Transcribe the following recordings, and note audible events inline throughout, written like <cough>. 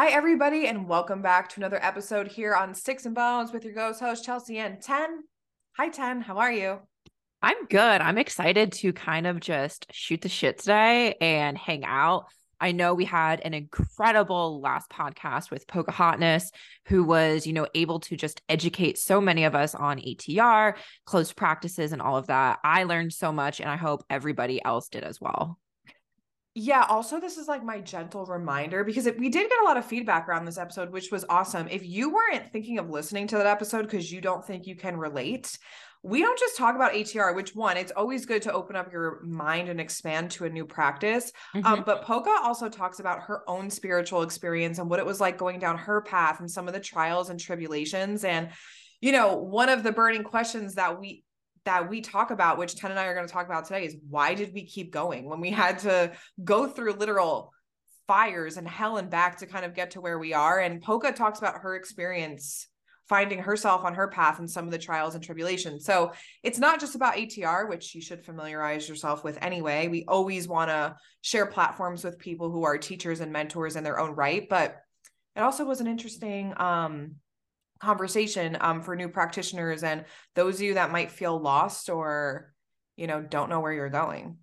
Hi, everybody, and welcome back to another episode here on Styx and Bones with your ghost host, Chelsea and Tenn. Hi, Tenn. How are you? I'm good. I'm excited to kind of just shoot the shit today and hang out. I know we had an incredible last podcast with Pocahontas, who was, you know, able to just educate so many of us on ATR, closed practices, and all of that. I learned so much, and I hope everybody else did as well. Yeah, also, this is like my gentle reminder because it, we did get a lot of feedback around this episode, which was awesome. If you weren't thinking of listening to that episode because you don't think you can relate, we don't just talk about ATR, which one, it's always good to open up your mind and expand to a new practice. Um, mm-hmm. Um, but Poca also talks about her own spiritual experience and what it was like going down her path and some of the trials and tribulations. And, you know, one of the burning questions that we that we talk about, which Tenn and I are going to talk about today, is why did we keep going when we had to go through literal fires and hell and back to kind of get to where we are? And Poca talks about her experience finding herself on her path and some of the trials and tribulations. So it's not just about ATR, which you should familiarize yourself with anyway. We always want to share platforms with people who are teachers and mentors in their own right, but it also was an interesting um conversation um, for new practitioners and those of you that might feel lost or you know don't know where you're going.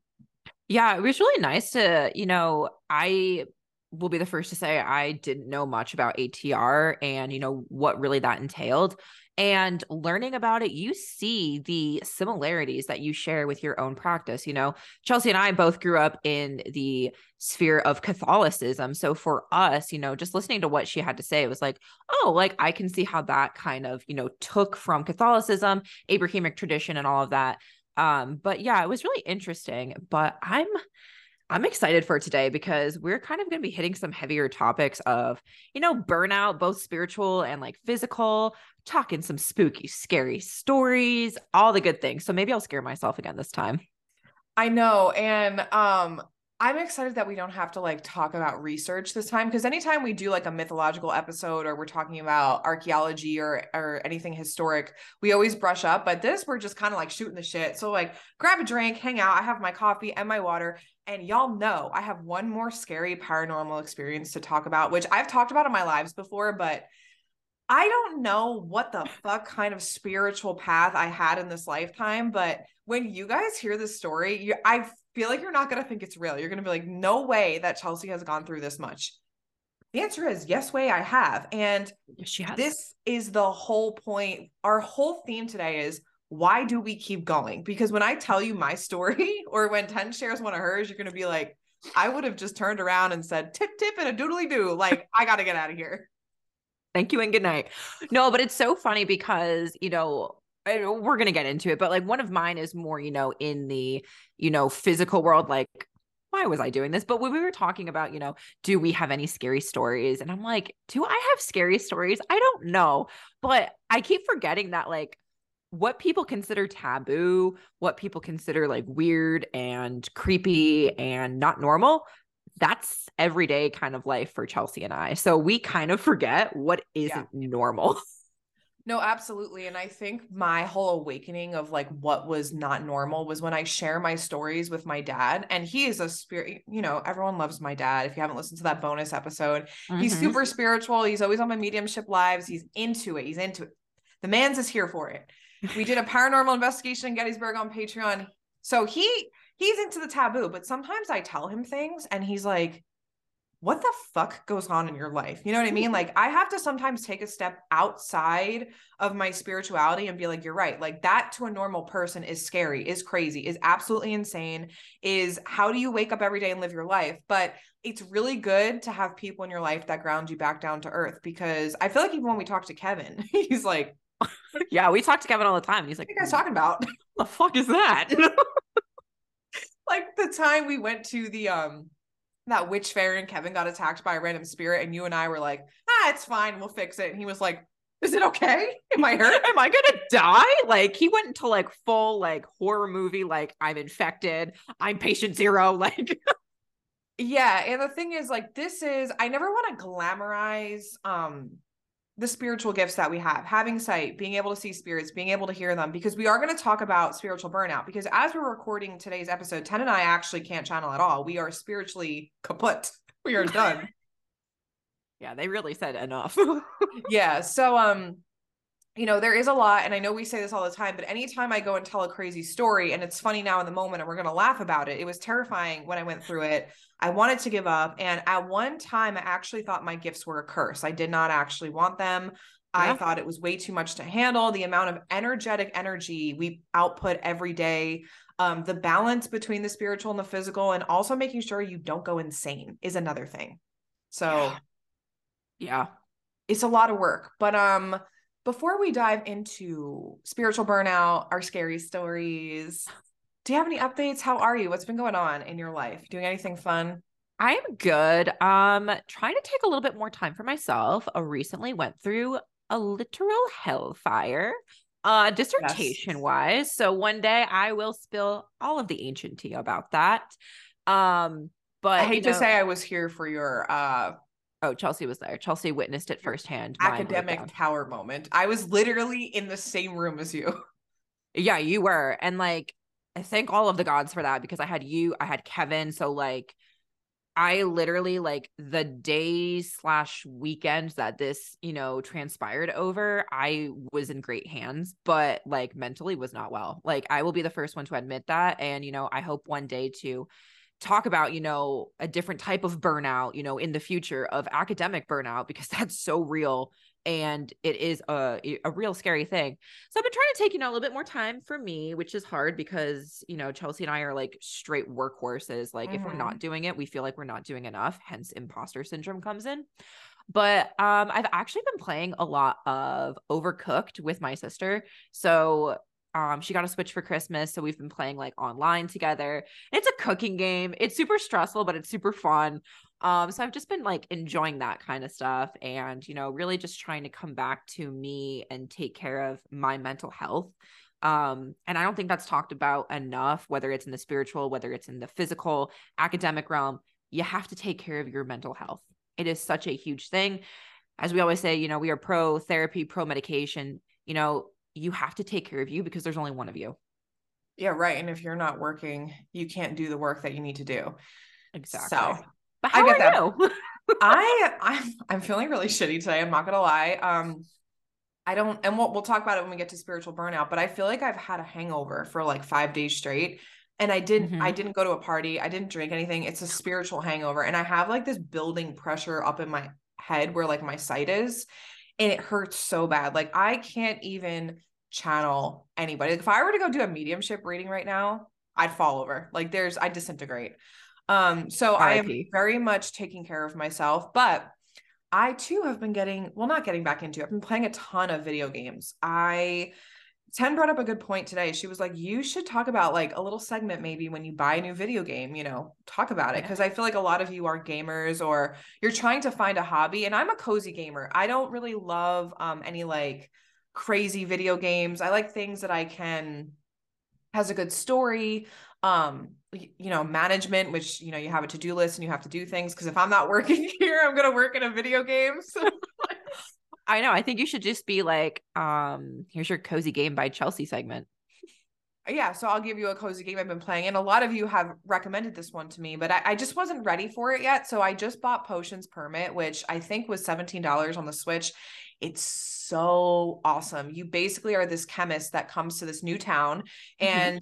Yeah it was really nice to you know i will be the first to say i didn't know much about atr and you know what really that entailed and learning about it, you see the similarities that you share with your own practice. You know, Chelsea and I both grew up in the sphere of Catholicism. So for us, you know, just listening to what she had to say, it was like, oh, like I can see how that kind of, you know, took from Catholicism, Abrahamic tradition, and all of that. Um, but yeah, it was really interesting. But I'm I'm excited for today because we're kind of going to be hitting some heavier topics of, you know, burnout, both spiritual and like physical, talking some spooky, scary stories, all the good things. So maybe I'll scare myself again this time. I know. And um I'm excited that we don't have to like talk about research this time because anytime we do like a mythological episode or we're talking about archaeology or or anything historic, we always brush up. But this we're just kind of like shooting the shit. So like grab a drink, hang out. I have my coffee and my water. And y'all know I have one more scary paranormal experience to talk about, which I've talked about in my lives before, but I don't know what the fuck kind of spiritual path I had in this lifetime, but when you guys hear this story, you, I feel like you're not going to think it's real. You're going to be like, no way that Chelsea has gone through this much. The answer is yes, way I have. And this is the whole point. Our whole theme today is why do we keep going? Because when I tell you my story <laughs> or when Tenn shares one of hers, you're going to be like, I would have just turned around and said, tip, tip, and a doodly doo. Like, <laughs> I got to get out of here. Thank you and good night. No, but it's so funny because, you know, we're going to get into it, but like one of mine is more, you know, in the, you know, physical world, like, why was I doing this? But when we were talking about, you know, do we have any scary stories? And I'm like, do I have scary stories? I don't know. But I keep forgetting that, like, what people consider taboo, what people consider like weird and creepy and not normal, that's everyday kind of life for Chelsea and I. So we kind of forget what isn't yeah. normal. <laughs> No, absolutely. And I think my whole awakening of like what was not normal was when I share my stories with my dad. And he is a spirit, you know, everyone loves my dad. If you haven't listened to that bonus episode, mm-hmm. he's super spiritual. He's always on my mediumship lives. He's into it. He's into it. The man's is here for it. We did a <laughs> paranormal investigation in Gettysburg on Patreon. So he he's into the taboo, but sometimes I tell him things and he's like, what the fuck goes on in your life? You know what I mean? <laughs> Like, I have to sometimes take a step outside of my spirituality and be like, you're right. Like, that to a normal person is scary, is crazy, is absolutely insane. Is how do you wake up every day and live your life? But it's really good to have people in your life that ground you back down to earth because I feel like even when we talk to Kevin, <laughs> he's like, <laughs> yeah, we talk to Kevin all the time. He's like, what are you guys talking about? the fuck is that? like the time we went to the um that witch fair and Kevin got attacked by a random spirit and you and I were like, ah, it's fine, we'll fix it. And he was like, is it okay? Am I hurt? <laughs> Am I gonna die? Like he went into like full like horror movie, like I'm infected, I'm patient zero, <laughs> like yeah. And the thing is, like, this is I never want to glamorize um the spiritual gifts that we have having sight being able to see spirits being able to hear them because we are going to talk about spiritual burnout because as we're recording today's episode Tenn and i actually can't channel at all we are spiritually kaput we are done <laughs> Yeah, they really said enough. <laughs> yeah. So um you know, there is a lot, and I know we say this all the time, but anytime I go and tell a crazy story, and it's funny now in the moment, and we're gonna laugh about it. It was terrifying when I went through it. I wanted to give up, and at one time, I actually thought my gifts were a curse. I did not actually want them. Yeah. I thought it was way too much to handle. The amount of energetic energy we output every day, um, the balance between the spiritual and the physical, and also making sure you don't go insane is another thing. So, yeah, yeah. it's a lot of work, but um before we dive into spiritual burnout, our scary stories, do you have any updates? How are you? What's been going on in your life? Doing anything fun? I'm good. Um, trying to take a little bit more time for myself. I recently went through a literal hellfire, uh, dissertation yes. wise. So one day I will spill all of the ancient tea about that. Um, but I hate you know, to say I was here for your uh Oh, Chelsea was there. Chelsea witnessed it firsthand. Academic tower moment. I was literally in the same room as you. <laughs> Yeah, you were. And like, I thank all of the gods for that because I had you, I had Kevin. So like, I literally like the day slash weekend that this, you know, transpired over, I was in great hands, but like mentally was not well. Like I will be the first one to admit that. And, you know, I hope one day to talk about you know a different type of burnout you know in the future of academic burnout because <laughs> that's so real and it is a a real scary thing so i've been trying to take you know a little bit more time for me which is hard because you know chelsea and i are like straight workhorses like mm-hmm. if we're not mm-hmm. doing it we feel like we're not doing enough hence imposter syndrome comes in but um i've actually been playing a lot of overcooked with my sister so um, she got a Switch for Christmas, so we've been playing like online together. It's a cooking game. It's super stressful, but it's super fun. Um, so I've just been like enjoying that kind of stuff and, you know, really just trying to come back to me and take care of my mental health. Um, and I don't think that's talked about enough, whether it's in the spiritual, whether it's in the physical, academic realm. You have to take care of your mental health. It is such a huge thing. As we always say, you know, we are pro therapy, pro medication. You know, you have to take care of you because there's only one of you. Yeah, right. And if you're not working, you can't do the work that you need to do. Exactly. So but how I get that. you? <laughs> I I'm I'm feeling really shitty today. I'm not gonna lie. Um I don't and we'll we'll talk about it when we get to spiritual burnout, but I feel like I've had a hangover for like five days straight. And I didn't mm-hmm. I didn't go to a party. I didn't drink anything. It's a spiritual hangover. And I have like this building pressure up in my head where like my sight is and it hurts so bad. Like I can't even channel anybody. Like if I were to go do a mediumship reading right now, I'd fall over. Like there's I disintegrate. Um so I am very much taking care of myself, but I too have been getting well not getting back into it. I've been playing a ton of video games. I Tenn brought up a good point today. She was like, you should talk about like a little segment maybe when you buy a new video game, you know, talk about it. Cause I feel like a lot of you are gamers or you're trying to find a hobby. And I'm a cozy gamer. I don't really love um, any like crazy video games. I like things that I can has a good story. Um, you know, management, which you know, you have a to-do list and you have to do things. Cause if I'm not working <laughs> here, I'm gonna work in a video game. So I know. I think you should just be like, um, here's your cozy game by Chelsea segment. Yeah, so I'll give you a cozy game I've been playing, and a lot of you have recommended this one to me, but I, I just wasn't ready for it yet. So I just bought Potions Permit, which I think was seventeen dollars on the Switch. It's so awesome. You basically are this chemist that comes to this new town, mm-hmm. and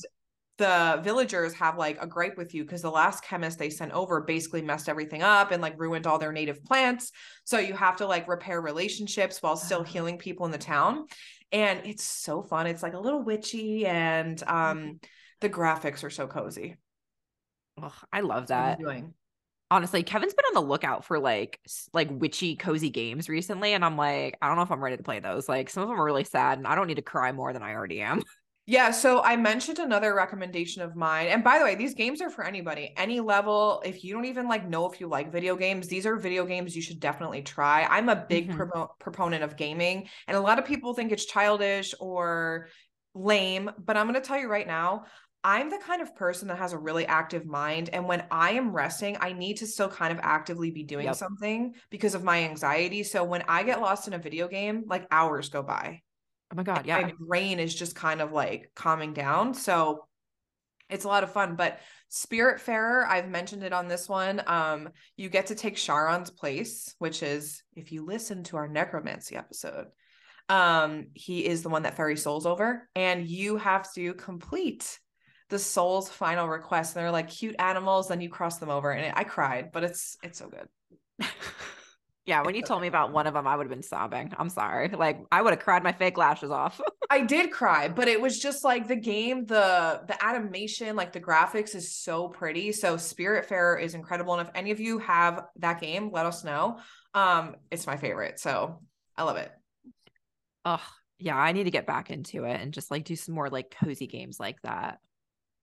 the villagers have like a gripe with you because the last chemist they sent over basically messed everything up and like ruined all their native plants. So you have to like repair relationships while still uh-huh. healing people in the town. And it's so fun. It's like a little witchy and um mm-hmm. the graphics are so cozy. Oh, I love that. Honestly, Kevin's been on the lookout for like like witchy cozy games recently and I'm like, I don't know if I'm ready to play those. Like some of them are really sad and I don't need to cry more than I already am. <laughs> Yeah, so I mentioned another recommendation of mine. And by the way, these games are for anybody, any level. If you don't even like know if you like video games, these are video games you should definitely try. I'm a big mm-hmm. pro- proponent of gaming, and a lot of people think it's childish or lame, but I'm going to tell you right now, I'm the kind of person that has a really active mind. And when I am resting, I need to still kind of actively be doing yep. something because of my anxiety. So when I get lost in a video game, like hours go by. Oh my God. Yeah. My brain is just kind of like calming down. So it's a lot of fun. But Spiritfarer, I've mentioned it on this one. Um, you get to take Charon's place, which is if you listen to our necromancy episode, um, he is the one that ferry souls over, and you have to complete the soul's final request. And they're like cute animals, then you cross them over. And I cried, but it's it's so good. <laughs> Yeah, when you told me about one of them, I would have been sobbing. I'm sorry. Like I would have cried my fake lashes off. <laughs> I did cry, but it was just like the game, the the animation, like the graphics is so pretty. So Spirit Spiritfarer is incredible. And if any of you have that game, let us know. Um, it's my favorite. So I love it. Oh, yeah, I need to get back into it and just like do some more like cozy games like that.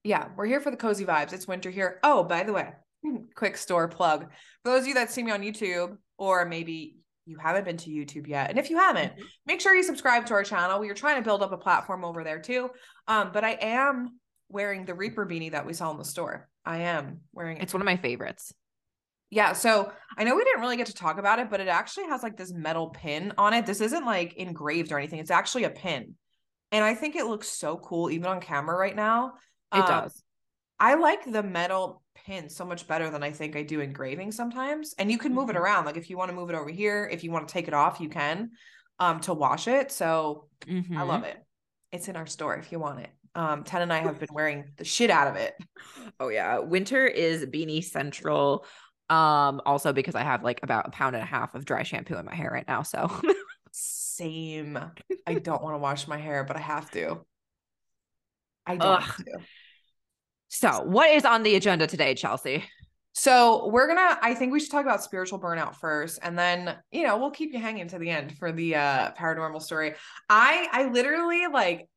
Yeah, we're here for the cozy vibes. It's winter here. Oh, by the way, quick store plug. For those of you that see me on YouTube, or maybe you haven't been to YouTube yet. And if you haven't, mm-hmm. make sure you subscribe to our channel. We are trying to build up a platform over there too. Um, but I am wearing the Reaper beanie that we saw in the store. I am wearing it. It's one of my favorites. Yeah, so I know we didn't really get to talk about it, but it actually has like this metal pin on it. This isn't like engraved or anything. It's actually a pin. And I think it looks so cool even on camera right now. It um, does. I like the metal pin so much better than I think I do engraving sometimes. And you can move mm-hmm. it around. Like if you want to move it over here, if you want to take it off, you can um to wash it. So mm-hmm. I love mm-hmm. it. It's in our store if you want it. Um, Tenn and I have been wearing the shit out of it. <laughs> Oh yeah. Winter is beanie central. Um, also because I have like about a pound and a half of dry shampoo in my hair right now. So same. I don't want to wash my hair, but I have to. I <laughs> don't have to. So, what is on the agenda today, Chelsea? So, we're going to I think we should talk about spiritual burnout first and then, you know, we'll keep you hanging to the end for the uh paranormal story. I I literally like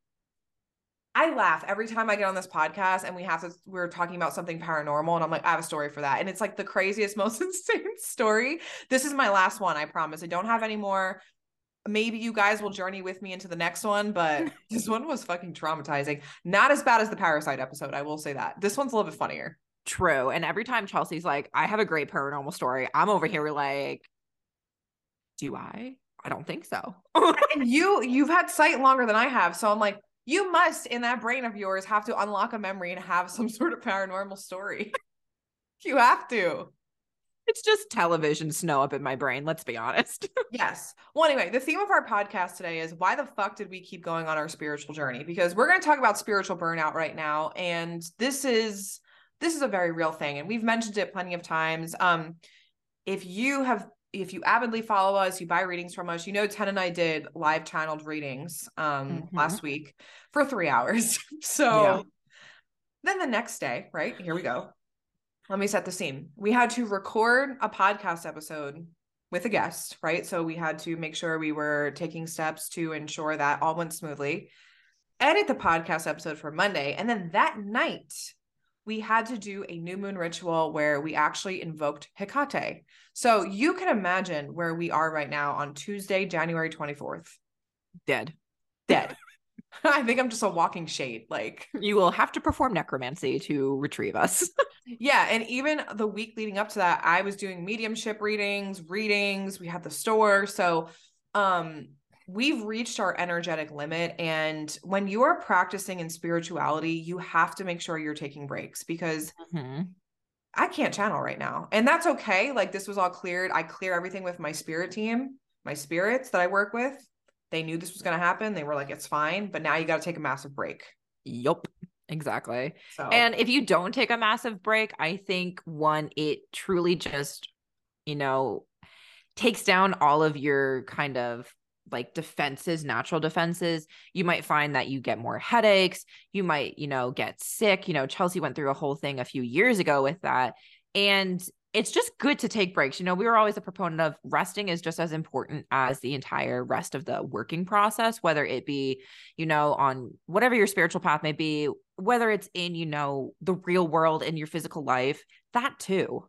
I laugh every time I get on this podcast and we have to we're talking about something paranormal and I'm like I have a story for that and it's like the craziest <laughs> most insane story. This is my last one, I promise. I don't have any more maybe you guys will journey with me into the next one, but <laughs> <laughs> this one was fucking traumatizing. Not as bad as the parasite episode, I will say that. This one's a little bit funnier. True. And every time Chelsea's like, I have a great paranormal story, I'm over here like, do I? I don't think so. <laughs> and you you've had sight longer than I have. So I'm like, you must in that brain of yours have to unlock a memory and have some sort of paranormal story. you have to it's just television snow up in my brain. Let's be honest. <laughs> yes. Well, anyway, the theme of our podcast today is why the fuck did we keep going on our spiritual journey? Because we're going to talk about spiritual burnout right now, and this is this is a very real thing, and we've mentioned it plenty of times. Um, if you have if you avidly follow us, you buy readings from us, you know Tenn and I did live channeled readings um mm-hmm. last week for three hours. <laughs> so yeah. then the next day, right? Here we go let me set the scene. We had to record a podcast episode with a guest, right? So we had to make sure we were taking steps to ensure that all went smoothly. Edit the podcast episode for Monday. And then that night, we had to do a new moon ritual where we actually invoked Hecate. So you can imagine where we are right now on Tuesday, January 24th. Dead. Dead. <laughs> I think I'm just a walking shade. Like <laughs> you will have to perform necromancy to retrieve us. <laughs> yeah. And even the week leading up to that, I was doing mediumship readings, readings. We had the store. So um we've reached our energetic limit. And when you are practicing in spirituality, you have to make sure you're taking breaks because mm-hmm. I can't channel right now. And that's okay. Like this was all cleared. I clear everything with my spirit team, my spirits that I work with. They knew this was going to happen. They were like, it's fine. But now you got to take a massive break. Yup. Exactly. So. And if you don't take a massive break, I think one, it truly just, you know, takes down all of your kind of like defenses, natural defenses. You might find that you get more headaches. You might, you know, get sick. You know, Chelsea went through a whole thing a few years ago with that. And it's just good to take breaks. You know, we were always a proponent of resting is just as important as the entire rest of the working process, whether it be, you know, on whatever your spiritual path may be, whether it's in, you know, the real world in your physical life, that too.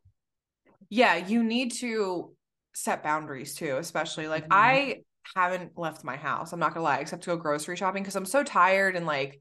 Yeah, you need to set boundaries too, especially like mm-hmm. I haven't left my house. I'm not gonna lie, except to go grocery shopping because I'm so tired and like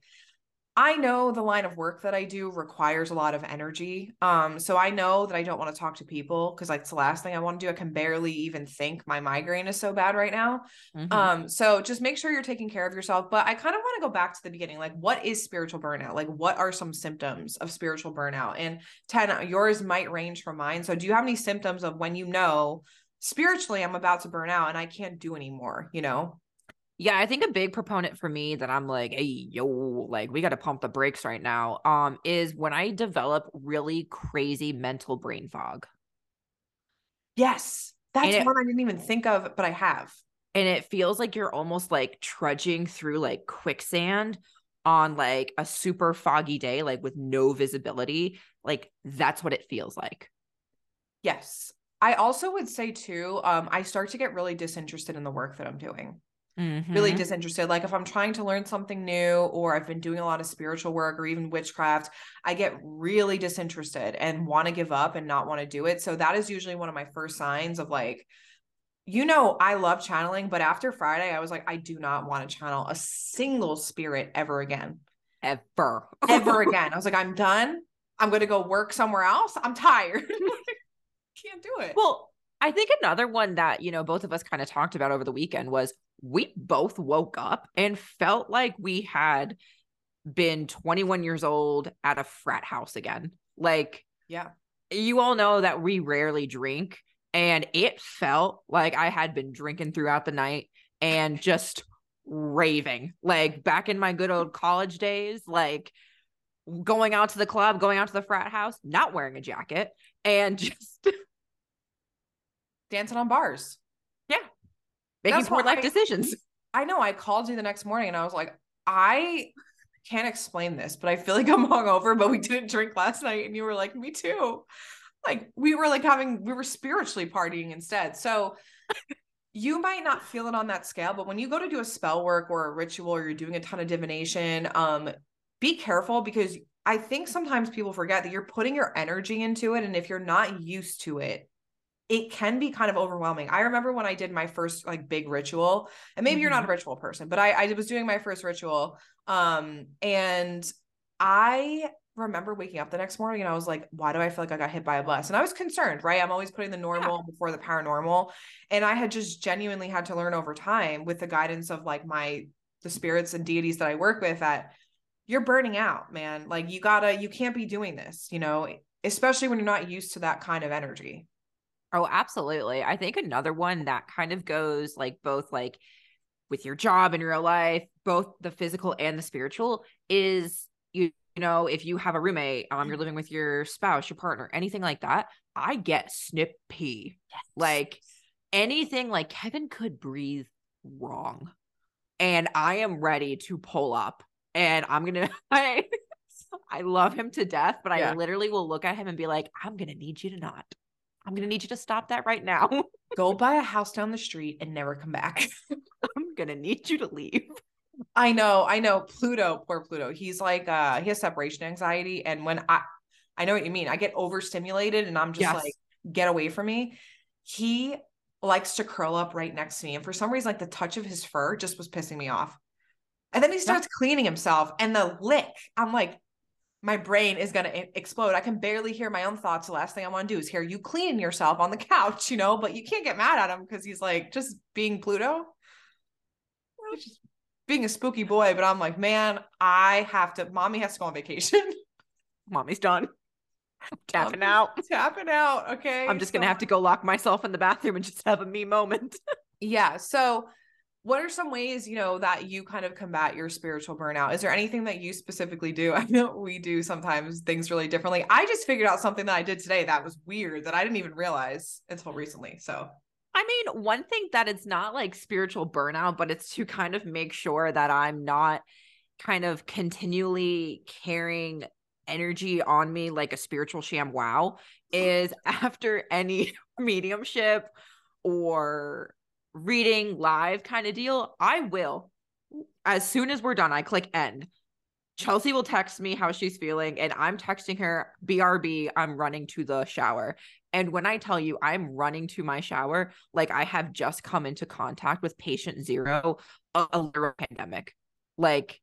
I know the line of work that I do requires a lot of energy. Um, so I know that I don't want to talk to people because like it's the last thing I want to do. I can barely even think. My migraine is so bad right now. Mm-hmm. Um, so just make sure you're taking care of yourself. But I kind of want to go back to the beginning. Like, what is spiritual burnout? Like, what are some symptoms of spiritual burnout? And Tenn, yours might range from mine. So do you have any symptoms of when you know spiritually I'm about to burn out and I can't do anymore, you know? Yeah, I think a big proponent for me that I'm like, hey, yo, like we got to pump the brakes right now. Um, is when I develop really crazy mental brain fog. Yes, that's it, one I didn't even think of, but I have. And it feels like you're almost like trudging through like quicksand on like a super foggy day, like with no visibility. Like that's what it feels like. Yes. I also would say too, um, I start to get really disinterested in the work that I'm doing mm-hmm. really disinterested. Like if I'm trying to learn something new or I've been doing a lot of spiritual work or even witchcraft, I get really disinterested and want to give up and not want to do it. So that is usually one of my first signs of like, you know, I love channeling, but after Friday, I was like, I do not want to channel a single spirit ever again. Ever. ever <laughs> again. I was like, I'm done. I'm going to go work somewhere else. I'm tired. <laughs> Can't do it. Well, I think another one that, you know, both of us kind of talked about over the weekend was we both woke up and felt like we had been 21 years old at a frat house again. Like, yeah, you all know that we rarely drink, and it felt like I had been drinking throughout the night and just raving. Like back in my good old college days, like going out to the club, going out to the frat house, not wearing a jacket, and <laughs> just dancing on bars. Yeah making That's poor life I, decisions. <laughs> I know. I called you the next morning and I was like, I can't explain this, but I feel like I'm <laughs> hungover, but we didn't drink last night. And you were like, me too. Like we were like having, we were spiritually partying instead. So <laughs> you might not feel it on that scale, but when you go to do a spell work or a ritual or you're doing a ton of divination, um, be careful because I think sometimes people forget that you're putting your energy into it. And if you're not used to it, it can be kind of overwhelming. I remember when I did my first like big ritual, and maybe mm-hmm. you're not a mm-hmm. ritual person, but I, I was doing my first ritual. Um, and I remember waking up the next morning and I was like, why do I feel like I got hit by a bus? And I was concerned, right? I'm always putting the normal yeah. before the paranormal. And I had just genuinely had to learn over time with the guidance of like my the spirits and deities that I work with that you're burning out, man. Like you gotta, you can't be doing this, you know, especially when you're not used to that kind of energy. Oh, absolutely. I think another one that kind of goes like both like with your job and real life, both the physical and the spiritual is you, you know, if you have a roommate, um, you're living with your spouse, your partner, anything like that, I get snippy. Yes. Like anything like Kevin could breathe wrong. And I am ready to pull up and I'm gonna <laughs> I I love him to death, but yeah. I literally will look at him and be like, I'm gonna need you to not. I'm going to need you to stop that right now. <laughs> Go buy a house down the street and never come back. <laughs> I'm going to need you to leave. I know, I know. Pluto, poor Pluto. He's like uh he has separation anxiety and when I I know what you mean. I get overstimulated and I'm just yes. like get away from me. He likes to curl up right next to me and for some reason like the touch of his fur just was pissing me off. And then he starts yeah. cleaning himself and the lick. I'm like, my brain is going to explode. I can barely hear my own thoughts. The last thing I want to do is hear you cleaning yourself on the couch, you know, but you can't get mad at him because he's like just being Pluto. Just being a spooky boy, but I'm like, man, I have to, mommy has to go on vacation. <laughs> Mommy's done. <laughs> tapping out. Tapping out. Okay. I'm just so- going to have to go lock myself in the bathroom and just have a me moment. <laughs> yeah. So, what are some ways you know that you kind of combat your spiritual burnout? Is there anything that you specifically do? <laughs> I know we do sometimes things really differently. I just figured out something that i did today that was weird that i didn't even realize until recently so. I mean, one thing that it's not like spiritual burnout, but it's to kind of make sure that I'm not kind of continually carrying energy on me like a spiritual sham wow is <laughs> after any <laughs> mediumship or reading live kind of deal, I will. As soon as we're done, I click end. Chelsea will text me how she's feeling, and I'm texting her, BRB, I'm running to the shower. And when I tell you I'm running to my shower, like I have just come into contact with patient zero, a, literal pandemic. Like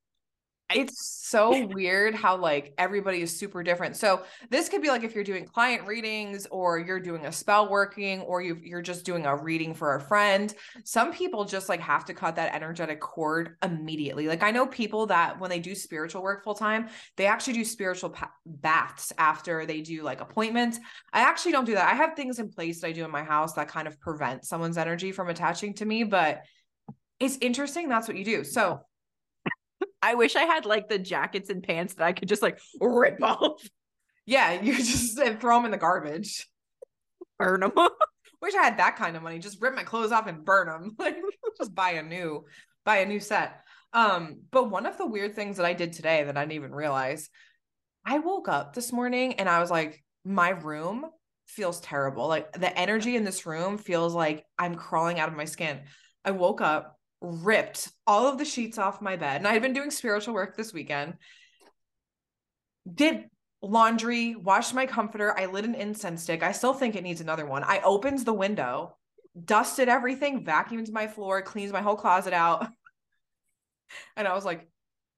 it's so weird how like everybody is super different. So this could be like if you're doing client readings or you're doing a spell working or you you're just doing a reading for a friend. Some people just like have to cut that energetic cord immediately. Like I know people that when they do spiritual work full time, they actually do spiritual baths after they do like appointments. I actually don't do that. I have things in place that I do in my house that kind of prevent someone's energy from attaching to me, but it's interesting that's what you do. So I wish I had like the jackets and pants that I could just like rip <laughs> off. Yeah, you just throw them in the garbage. Burn them. <laughs> wish I had that kind of money. Just rip my clothes off and burn them. <laughs> Like just buy a new, buy a new set. Um, but one of the weird things that I did today that I didn't even realize, I woke up this morning and I was like, my room feels terrible. Like the energy in this room feels like I'm crawling out of my skin. I woke up, ripped all of the sheets off my bed. And I had been doing spiritual work this weekend. Did laundry, washed my comforter. I lit an incense stick. I still think it needs another one. I opened the window, dusted everything, vacuumed my floor, cleaned my whole closet out. <laughs> and I was like,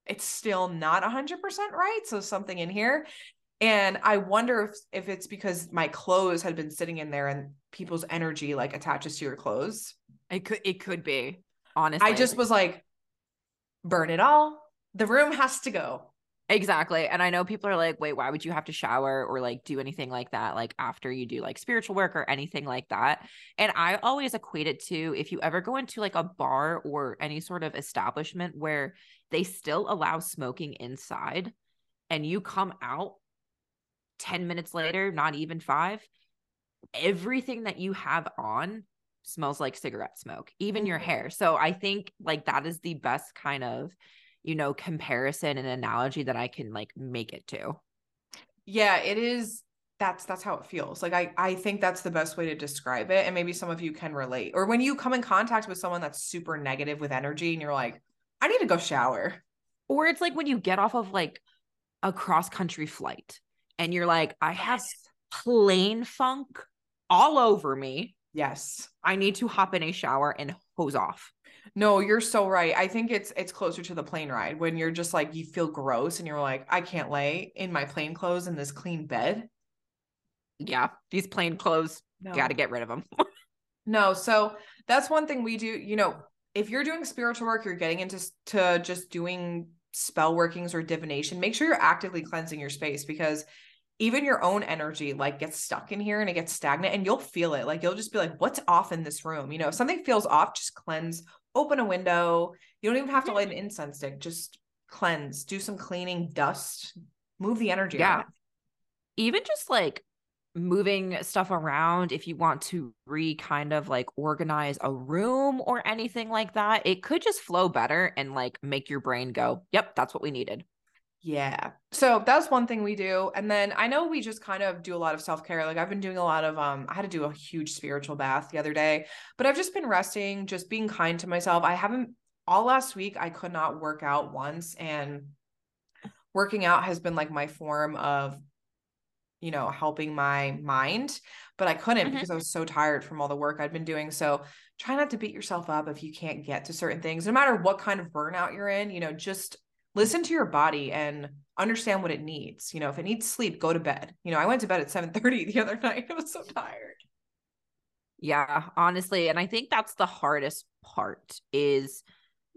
it's still not 100% right. So something in here. And I wonder if, if it's because my clothes had been sitting in there and people's energy like attaches to your clothes. It could it could be honestly. I just was like, burn it all. The room has to go. Exactly. And I know people are like, wait, why would you have to shower or like do anything like that, like after you do like spiritual work or anything like that? And I always equate it to if you ever go into like a bar or any sort of establishment where they still allow smoking inside and you come out 10 minutes later, not even five, everything that you have on smells like cigarette smoke, even your mm-hmm. hair. So I think like that is the best kind of, you know, comparison and analogy that I can like make it to. Yeah, it is that's that's how it feels. Like I I think that's the best way to describe it and maybe some of you can relate. Or when you come in contact with someone that's super negative with energy and you're like, I need to go shower. Or it's like when you get off of like a cross country flight and you're like, I have plane funk all over me Yes. I need to hop in a shower and hose off. No, you're so right. I think it's it's closer to the plane ride when you're just like you feel gross and you're like I can't lay in my plain clothes in this clean bed. Yeah, these plain clothes, no. got to get rid of them. <laughs> no, so that's one thing we do, you know, if you're doing spiritual work, you're getting into to just doing spell workings or divination, make sure you're actively cleansing your space because even your own energy like gets stuck in here and it gets stagnant and you'll feel it. Like you'll just be like what's off in this room? You know if something feels off just cleanse open a window. You don't even have to light an incense stick just cleanse do some cleaning dust move the energy yeah. even just like moving stuff around if you want to re kind of like organize a room or anything like that it could just flow better and like make your brain go yep that's what we needed yeah. So that's one thing we do. And then I know we just kind of do a lot of self-care. Like I've been doing a lot of um I had to do a huge spiritual bath the other day, but I've just been resting, just being kind to myself. I haven't all last week I could not work out once and working out has been like my form of you know, helping my mind, but I couldn't mm-hmm. because I was so tired from all the work I'd been doing. So try not to beat yourself up if you can't get to certain things, no matter what kind of burnout you're in, you know, just listen to your body and understand what it needs. You know, if it needs sleep, go to bed. You know, I went to bed at 7 30 the other <laughs> night. I was so tired. Yeah, honestly. And I think that's the hardest part is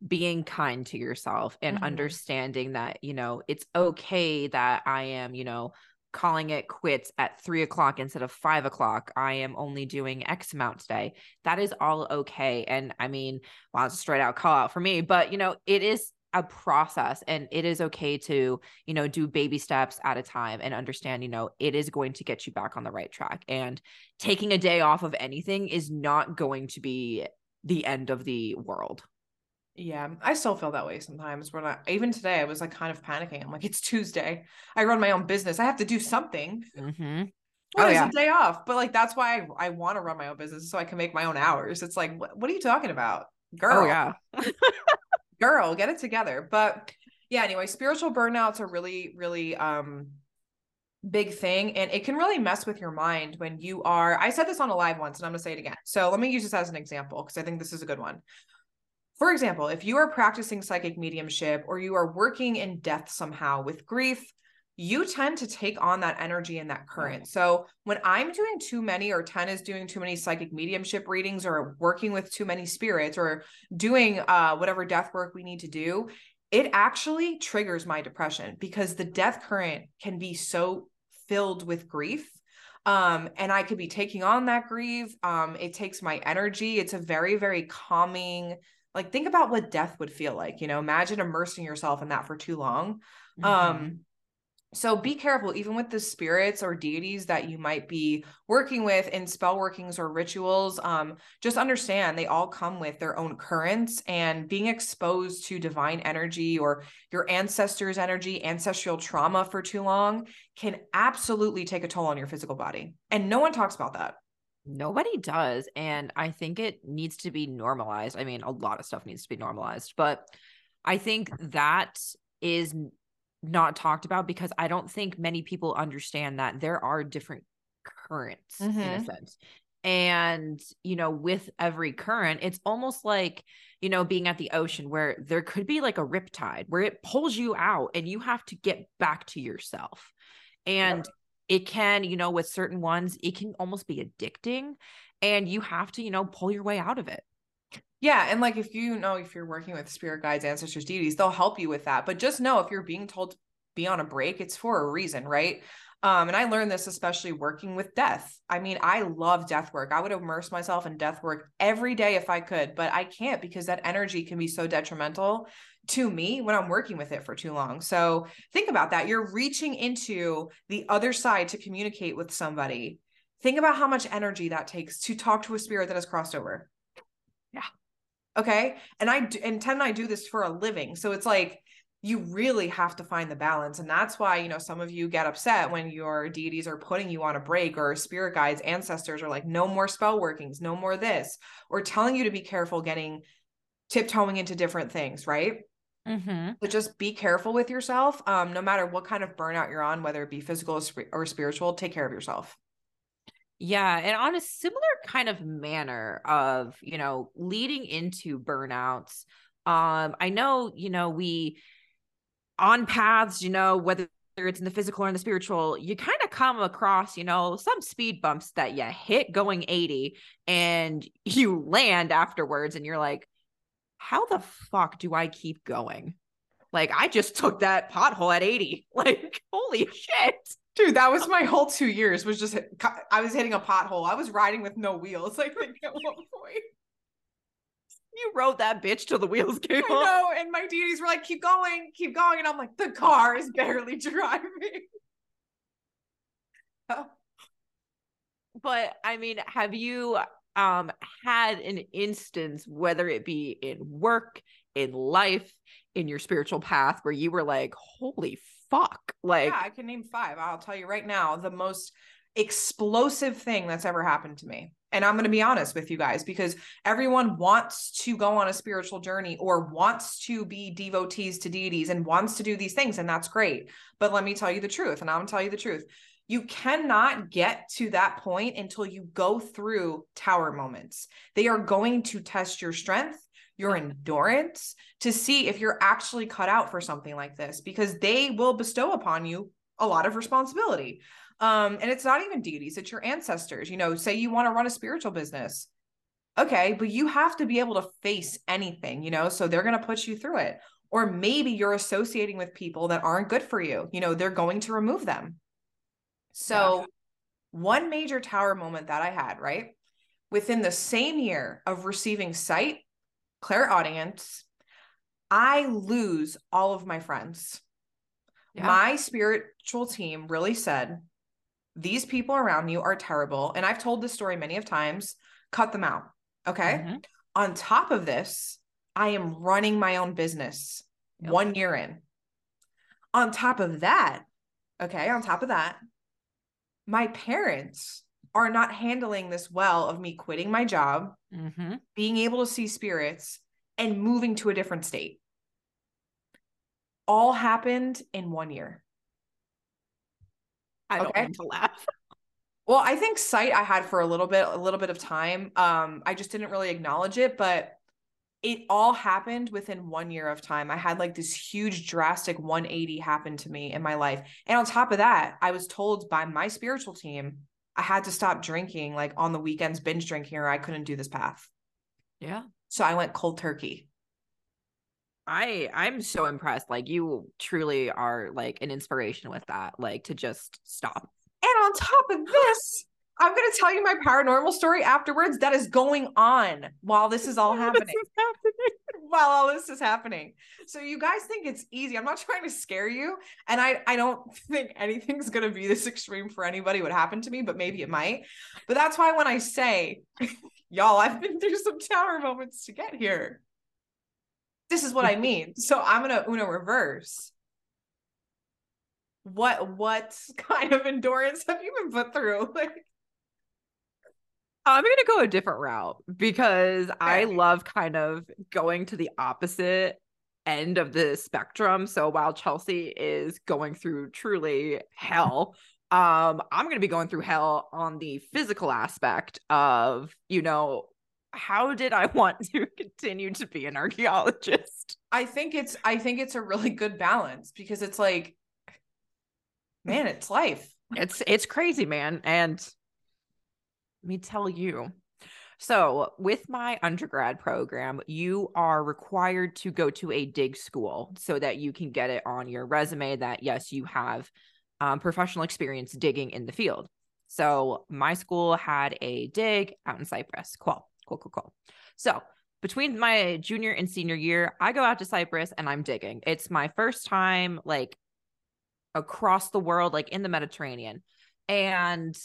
being kind to yourself and mm-hmm. understanding that, you know, it's okay that I am, you know, calling it quits at three o'clock instead of five o'clock. I am only doing X amount today. That is all okay. And I mean, well, it's a straight out call out for me, but you know, it is a process and it is okay to you know do baby steps at a time and understand you know it is going to get you back on the right track and taking a day off of anything is not going to be the end of the world. Yeah i still feel that way sometimes when i even today i was like kind of panicking. I'm like it's tuesday. I run my own business. I have to do something. Mm-hmm. oh, yeah. a day off but like that's why i, I want to run my own business so i can make my own hours. It's like what, what are you talking about? Oh, girl. oh yeah <laughs> girl, get it together. But yeah, anyway, spiritual burnouts are really, really um big thing and it can really mess with your mind when you are I said this on a live once and I'm going to say it again. So let me use this as an example because I think this is a good one. For example, if you are practicing psychic mediumship or you are working in death somehow with grief, you tend to take on that energy and that current. So when I'm doing too many, or Tenn is doing too many psychic mediumship readings, or working with too many spirits, or doing uh, whatever death work we need to do, it actually triggers my depression because the death current can be so filled with grief. Um, and I could be taking on that grief. Um, it takes my energy. It's a very, very calming, like think about what death would feel like, you know, imagine immersing yourself in that for too long. Mm-hmm. Um, so be careful, even with the spirits or deities that you might be working with in spell workings or rituals. Um, just understand they all come with their own currents, and being exposed to divine energy or your ancestors' energy, ancestral trauma for too long can absolutely take a toll on your physical body. And no one talks about that. Nobody does. And I think it needs to be normalized. I mean, a lot of stuff needs to be normalized, but I think that is not talked about because I don't think many people understand that there are different currents mm-hmm. in a mm-hmm. sense. And, you know, with every current, it's almost like, you know, being at the ocean where there could be like a rip tide where it pulls you out and you have to get back to yourself. And yep. it can, you know, with certain ones, it can almost be addicting and you have to, you know, pull your way out of it. Yeah. And like if you know, if you're working with spirit guides, ancestors, deities, they'll help you with that. But just know if you're being told to be on a break, it's for a reason, right? Um, and I learned this especially working with death. I mean, I love death work. I would immerse myself in death work every day if I could, but I can't because that energy can be so detrimental to me when I'm working with it for too long. So think about that. You're reaching into the other side to communicate with somebody. Think about how much energy that takes to talk to a spirit that has crossed over. Yeah. Okay. And I and Tenn and I do this for a living. So it's like you really have to find the balance. And that's why, you know, some of you get upset when your deities are putting you on a break or spirit guides, ancestors are like, no more spell workings, no more this, or telling you to be careful getting tiptoeing into different things, right? Mm-hmm. But just be careful with yourself. Um, no matter what kind of burnout you're on, whether it be physical or spiritual, take care of yourself. Yeah, and on a similar kind of manner of, you know, leading into burnouts. Um, I know, you know, we on paths, you know, whether it's in the physical or in the spiritual, you kind of come across, you know, some speed bumps that you hit going 80 and <laughs> you land afterwards and you're like, how the fuck do I keep going? Like, I just took that pothole at 80. <laughs> Like, holy shit. Dude, that was my whole two years. Was just I was hitting a pothole. I was riding with no wheels. I think at one point. You rode that bitch till the wheels came I know, and my deities were like, "Keep going, keep going," and I'm like, "The car is barely driving." <laughs> But I mean, have you um had an instance, whether it be in work, in life, in your spiritual path, where you were like, "Holy fuck. Like, yeah, I can name five. I'll tell you right now the most explosive thing that's ever happened to me. And I'm going to be honest with you guys because everyone wants to go on a spiritual journey or wants to be devotees to deities and wants to do these things. And that's great. But let me tell you the truth. And I'm going to tell you the truth. You cannot get to that point until you go through tower moments. They are going to test your strength your endurance to see if you're actually cut out for something like this because they will bestow upon you a lot of responsibility. Um, and it's not even deities, it's your ancestors. You know, say you want to run a spiritual business. Okay, but you have to be able to face anything, you know, so they're going to put you through it. Or maybe you're associating with people that aren't good for you. You know, they're going to remove them. So, yeah. one major tower moment that I had, right? Within the same year of receiving sight clairaudience, I lose all of my friends. Yeah. My spiritual team really said, These people around you are terrible. And I've told this story many of times. Cut them out. Okay. Mm-hmm. On top of this, I am running my own business yep. one year in. On top of that, okay, on top of that, my parents are not handling this well of me quitting my job, mm-hmm. being able to see spirits, and moving to a different state. All happened in one year. I don't okay? want to laugh. Well, I think sight I had for a little bit, a little bit of time. Um, I just didn't really acknowledge it, but it all happened within one year of time. I had like this huge, drastic 180 happen to me in my life. And on top of that, I was told by my spiritual team I had to stop drinking like on the weekends, binge drinking, or I couldn't do this path. Yeah. So I went cold turkey. I I'm so impressed. Like you truly are like an inspiration with that, like to just stop. And on top of this, I'm going to tell you my paranormal story afterwards that is going on while this is all <laughs> happening. Is happening. While all this is happening. So you guys think it's easy. I'm not <laughs> trying to scare you. And I, I don't <laughs> think anything's going to be this extreme for anybody what happened to me, but maybe it might. But that's why when I say, <laughs> y'all, I've been through some tower moments to get here. This is what I mean. So I'm going to Uno reverse what what kind of endurance have you been put through like I'm going to go a different route because. I love kind of going to the opposite end of the spectrum. So while Chelsea is going through truly hell, um, I'm going to be going through hell on the physical aspect of, you know, how did I <laughs> want to continue to be an archaeologist? I think it's I think it's a really good balance because it's like man, it's life. It's it's crazy, man. And me tell you. So, with my undergrad program, you are required to go to a dig school so that you can get it on your resume that, yes, you have um, professional experience digging in the field. So, my school had a dig out in Cyprus. Cool, cool, cool, cool. So, between my junior and senior year, I go out to Cyprus and I'm digging. It's my first time like across the world, like in the Mediterranean. And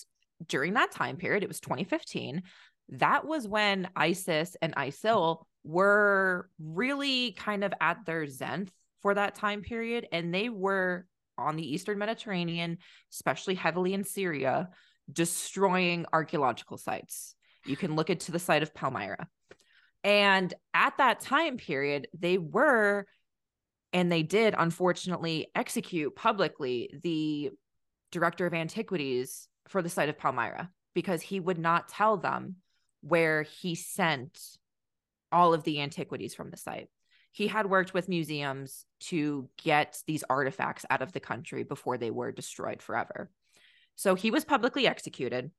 during that time period, it was 2015, that was when ISIS and ISIL were really kind of at their zenith for that time period. And they were on the Eastern Mediterranean, especially heavily in Syria, destroying archaeological sites. You can look into the site of Palmyra. And at that time period, they were, and they did unfortunately execute publicly the director of antiquities for the site of Palmyra because he would not tell them where he sent all of the antiquities from the site. He had worked with museums to get these artifacts out of the country before they were destroyed forever. So he was publicly executed.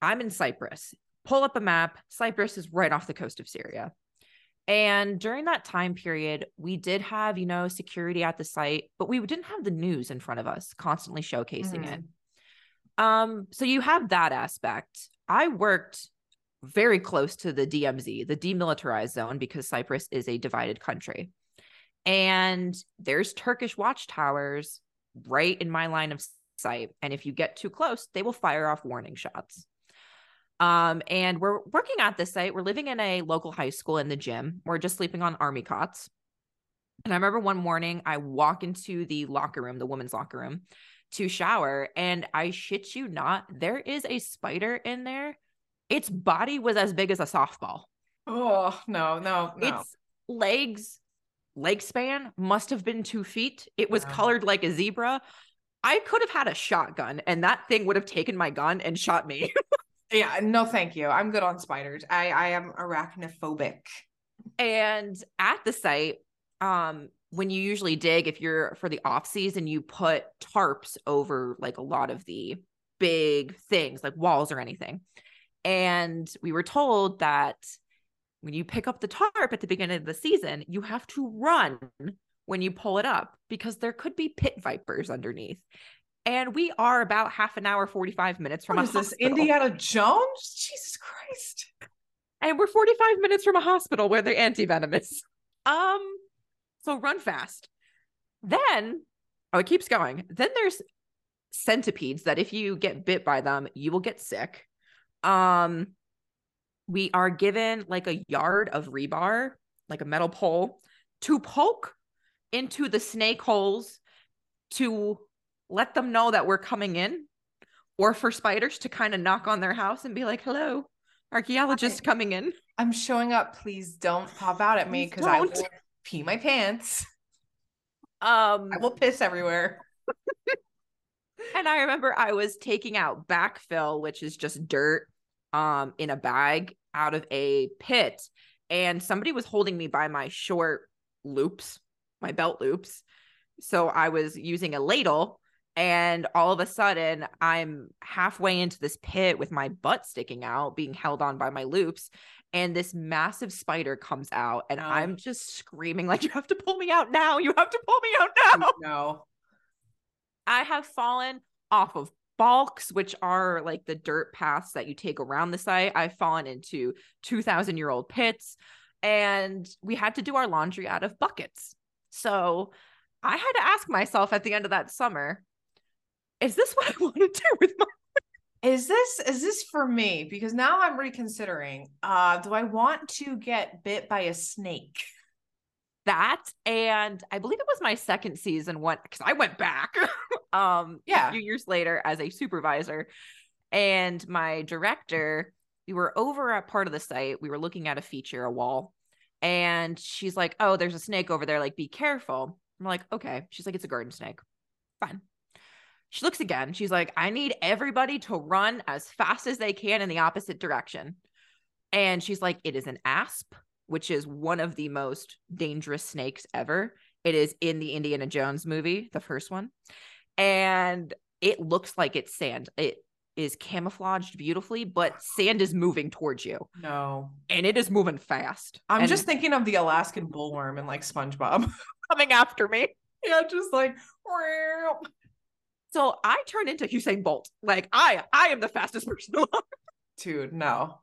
I'm in Cyprus. Pull up a map. Cyprus is right off the coast of Syria. And during that time period, we did have, you know, security at the site, but we didn't have the news in front of us constantly showcasing mm-hmm. it. Um, so you have that aspect. I worked very close to the DMZ, the demilitarized zone, because Cyprus is a divided country. And there's Turkish watchtowers right in my line of sight. And if you get too close, they will fire off warning shots. Um, and we're working at this site. We're living in a local high school in the gym. We're just sleeping on army cots. And I remember one morning I walk into the locker room, the women's locker room, to shower. And I shit you not, there is a spider in there. Its body was as big as a softball. Oh, no, no, no. Its legs, leg span must have been two feet. It was colored like a zebra. I could have had a shotgun and that thing would have taken my gun and shot me. <laughs> yeah, no, thank you. I'm good on spiders. I, I am arachnophobic. And at the site, um, when you usually dig, if you're for the off season, you put tarps over like a lot of the big things like walls or anything. And we were told that when you pick up the tarp at the beginning of the season, you have to run when you pull it up because there could be pit vipers underneath. And we are about half an hour, 45 minutes from what a this Indiana Jones? Jesus Christ. And we're 45 minutes from a hospital where they're anti-venomous. Um, so run fast. Then, oh, it keeps going. Then there's centipedes that if you get bit by them, you will get sick. Um, we are given like a yard of rebar, like a metal pole, to poke into the snake holes to let them know that we're coming in, or for spiders to kind of knock on their house and be like, hello, archaeologist coming in. I'm showing up. Please don't pop out at me because I will pee my pants. Um, I will piss everywhere. <laughs> and I remember I was taking out backfill, which is just dirt, um, in a bag out of a pit. and somebody was holding me by my short loops, my belt loops. So I was using a ladle and all of a sudden I'm halfway into this pit with my butt sticking out, being held on by my loops. And this massive spider comes out, and oh. I'm just screaming, like, you have to pull me out now. You have to pull me out oh, now. No. I have fallen off of balks, which are like the dirt paths that you take around the site. I've fallen into 2,000 year old pits, and we had to do our laundry out of buckets. So I had to ask myself at the end of that summer, is this what I want to do with my is this is this for me? Because now i'm reconsidering uh do i want to get bit by a snake? That and i believe it was my second season one because i went back <laughs> um yeah. a few years later as a supervisor and my director we were over at part of the site we were looking at a feature a wall and she's like oh there's a snake over there like be careful. I'm like okay. She's like it's a garden snake. Fine she looks again she's like i need everybody to run as fast as they can in the opposite direction and she's like it is an asp which is one of the most dangerous snakes ever. It is in the Indiana Jones movie, the first one. And it looks like it's sand. It is camouflaged beautifully, but sand is moving towards you. No. And it is moving fast. I'm and just thinking of the Alaskan bullworm and like SpongeBob <laughs> coming after me. Yeah, just like so I turn into Usain Bolt. Like I I am the fastest person <laughs> alive. Dude, no.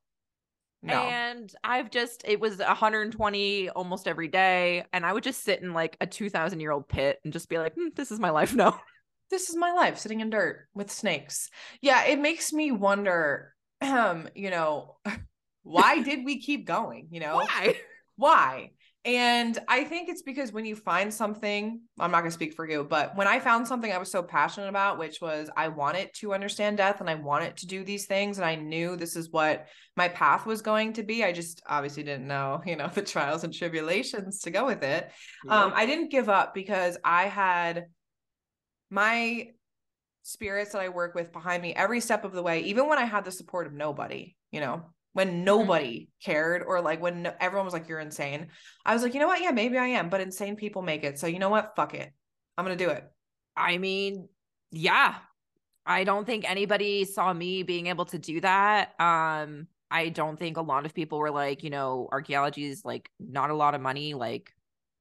No. And I've just, it was 120 almost every day. And I would just sit in like a 2000 year old pit and just be like, hmm, this is my life now. <laughs> This is my life sitting in dirt with snakes. Yeah. It makes me wonder, um, <clears throat> you know, <laughs> why did we keep going? You know, why? Why? And I think it's because when you find something, I'm not going to speak for you, but when I found something I was so passionate about, which was I wanted to understand death and I wanted to do these things, and I knew this is what my path was going to be. I just obviously didn't know, you know, <laughs> the trials and tribulations to go with it. Um, I didn't give up because I had my spirits that I work with behind me every step of the way, even when I had the support of nobody, you know, when mm-hmm. nobody mm-hmm. cared or like when no- everyone was like you're insane. I was like you know what? Yeah maybe i am but insane people make it. So you know what? Fuck it. I'm gonna do it. I mean yeah. I don't think anybody saw me being able to do that. Um i don't think a lot of people were like you know archaeology is like not a lot of money like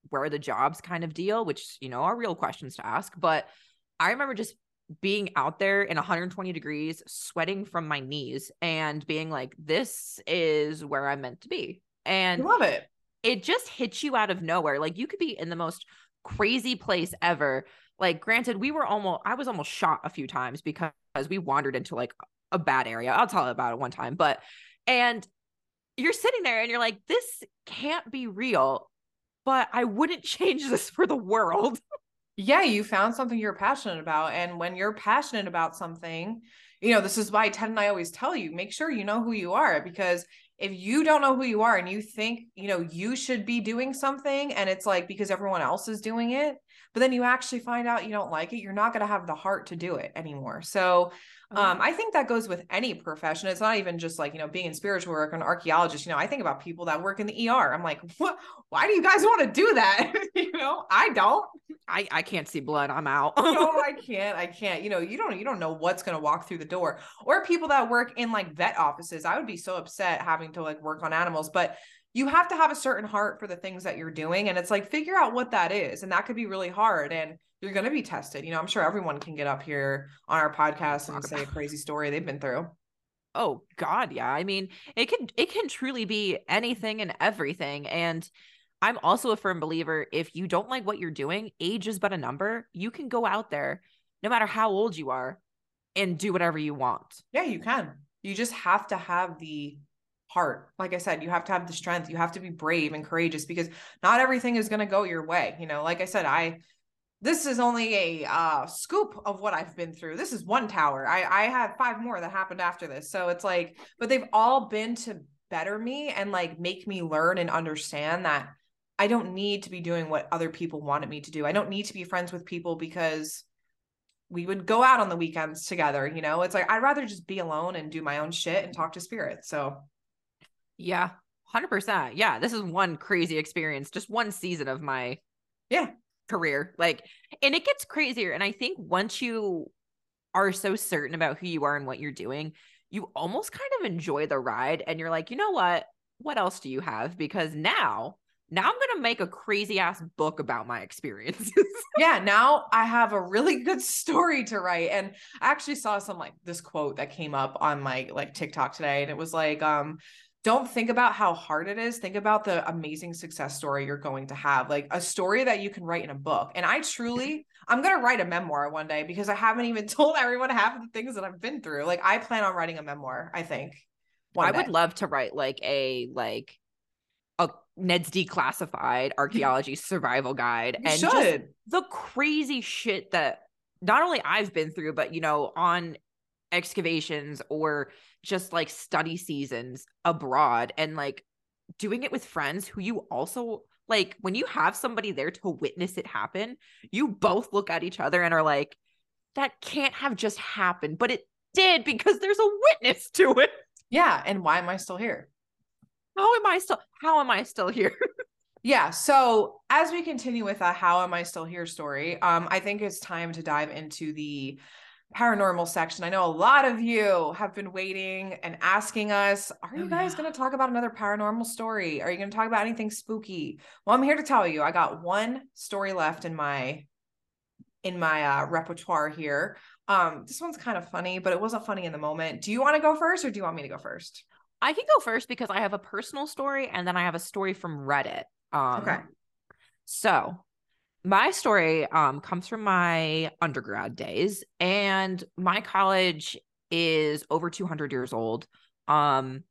where are the jobs? kind of deal which you know are real questions to ask. But i remember just being out there in 120 degrees, sweating from my knees, and being like, this is where I'm meant to be. And I love it. It just hits you out of nowhere. Like you could be in the most crazy place ever. Like, granted, we were almost, I was almost shot a few times because we wandered into like a bad area. I'll tell you about it one time. But, and you're sitting there and you're like, this can't be real, but I wouldn't <laughs> change this for the world. Yeah, you found something you're passionate about. And when you're passionate about something, you know, this is why Tenn and I always tell you make sure you know who you are because if you don't know who you are and you think, you know, you should be doing something and it's like because everyone else is doing it, but then you actually find out you don't like it, you're not going to have the heart to do it anymore. So, um, I think that goes with any profession. It's not even just like, you know, being in spiritual work, an archaeologist. You know, I think about people that work in the ER. I'm like, what? Why do you guys want to do that? <laughs> you know, I don't. I, I can't see blood. I'm out. no, I <laughs> can't. I can't. You know, you don't you don't know what's gonna walk through the door. Or people that work in like vet offices. I would be so upset having to like work on animals, but you have to have a certain heart for the things that you're doing. And it's like figure out what that is. And that could be really hard. And you're going to be tested. You know, I'm sure everyone can get up here on our podcast and say a <laughs> crazy story they've been through. Oh God, yeah. I mean, it can it can truly be anything and everything. And I'm also a firm believer if you don't like what you're doing, age is but a number. You can go out there, no matter how old you are, and do whatever you want. Yeah, you can. You just have to have the heart. Like I said, you have to have the strength. You have to be brave and courageous because not everything is going to go your way. You know, like I said, I this is only a uh, scoop of what I've been through. This is one tower. I I had five more that happened after this. So it's like, but they've all been to better me and like make me learn and understand that I don't need to be doing what other people wanted me to do. I don't need to be friends with people because we would go out on the weekends together, you know? It's like I'd rather just be alone and do my own shit and talk to spirits. So yeah, 100%. Yeah, this is one crazy experience, just one season of my yeah, career. Like and it gets crazier and I think once you are so certain about who you are and what you're doing, you almost kind of enjoy the ride and you're like, "You know what? What else do you have?" Because now now I'm going to make a crazy ass book about my experiences. <laughs> yeah, now I have a really good story to write. And I actually saw some like this quote that came up on my like TikTok today. And it was like, um, don't think about how hard it is. Think about the amazing success story you're going to have, like a story that you can write in a book. And I truly, I'm going to write a memoir one day because I haven't even <laughs> told everyone half of the things that I've been through. Like, I plan on writing a memoir, I think. I day. would love to write like a, like, a Ned's declassified <laughs> archaeology survival guide you and should. just the crazy shit that not only I've been through, but you know, on excavations or just like study seasons abroad and like doing it with friends who you also like when you have somebody there to witness it happen, you both look at each other and are like, that can't have just happened, but it did because there's a witness to it. Yeah. And why am I still here? how am I still how am I still here? <laughs> yeah. So as we continue with a how am I still here story, um, I think it's time to dive into the paranormal section. I know a lot of you have been waiting and asking us, are you oh, guys yeah. going to talk about another paranormal story? Are you going to talk about anything spooky? Well, I'm here to tell you, I got one story left in my in my uh, repertoire here. Um, this one's kind of funny, but it wasn't funny in the moment. Do you want to go first or do you want me to go first? I can go first because I have a personal story and then I have a story from Reddit. Um, okay. So my story um, comes from my undergrad days, and my college is over 200 years old. Um,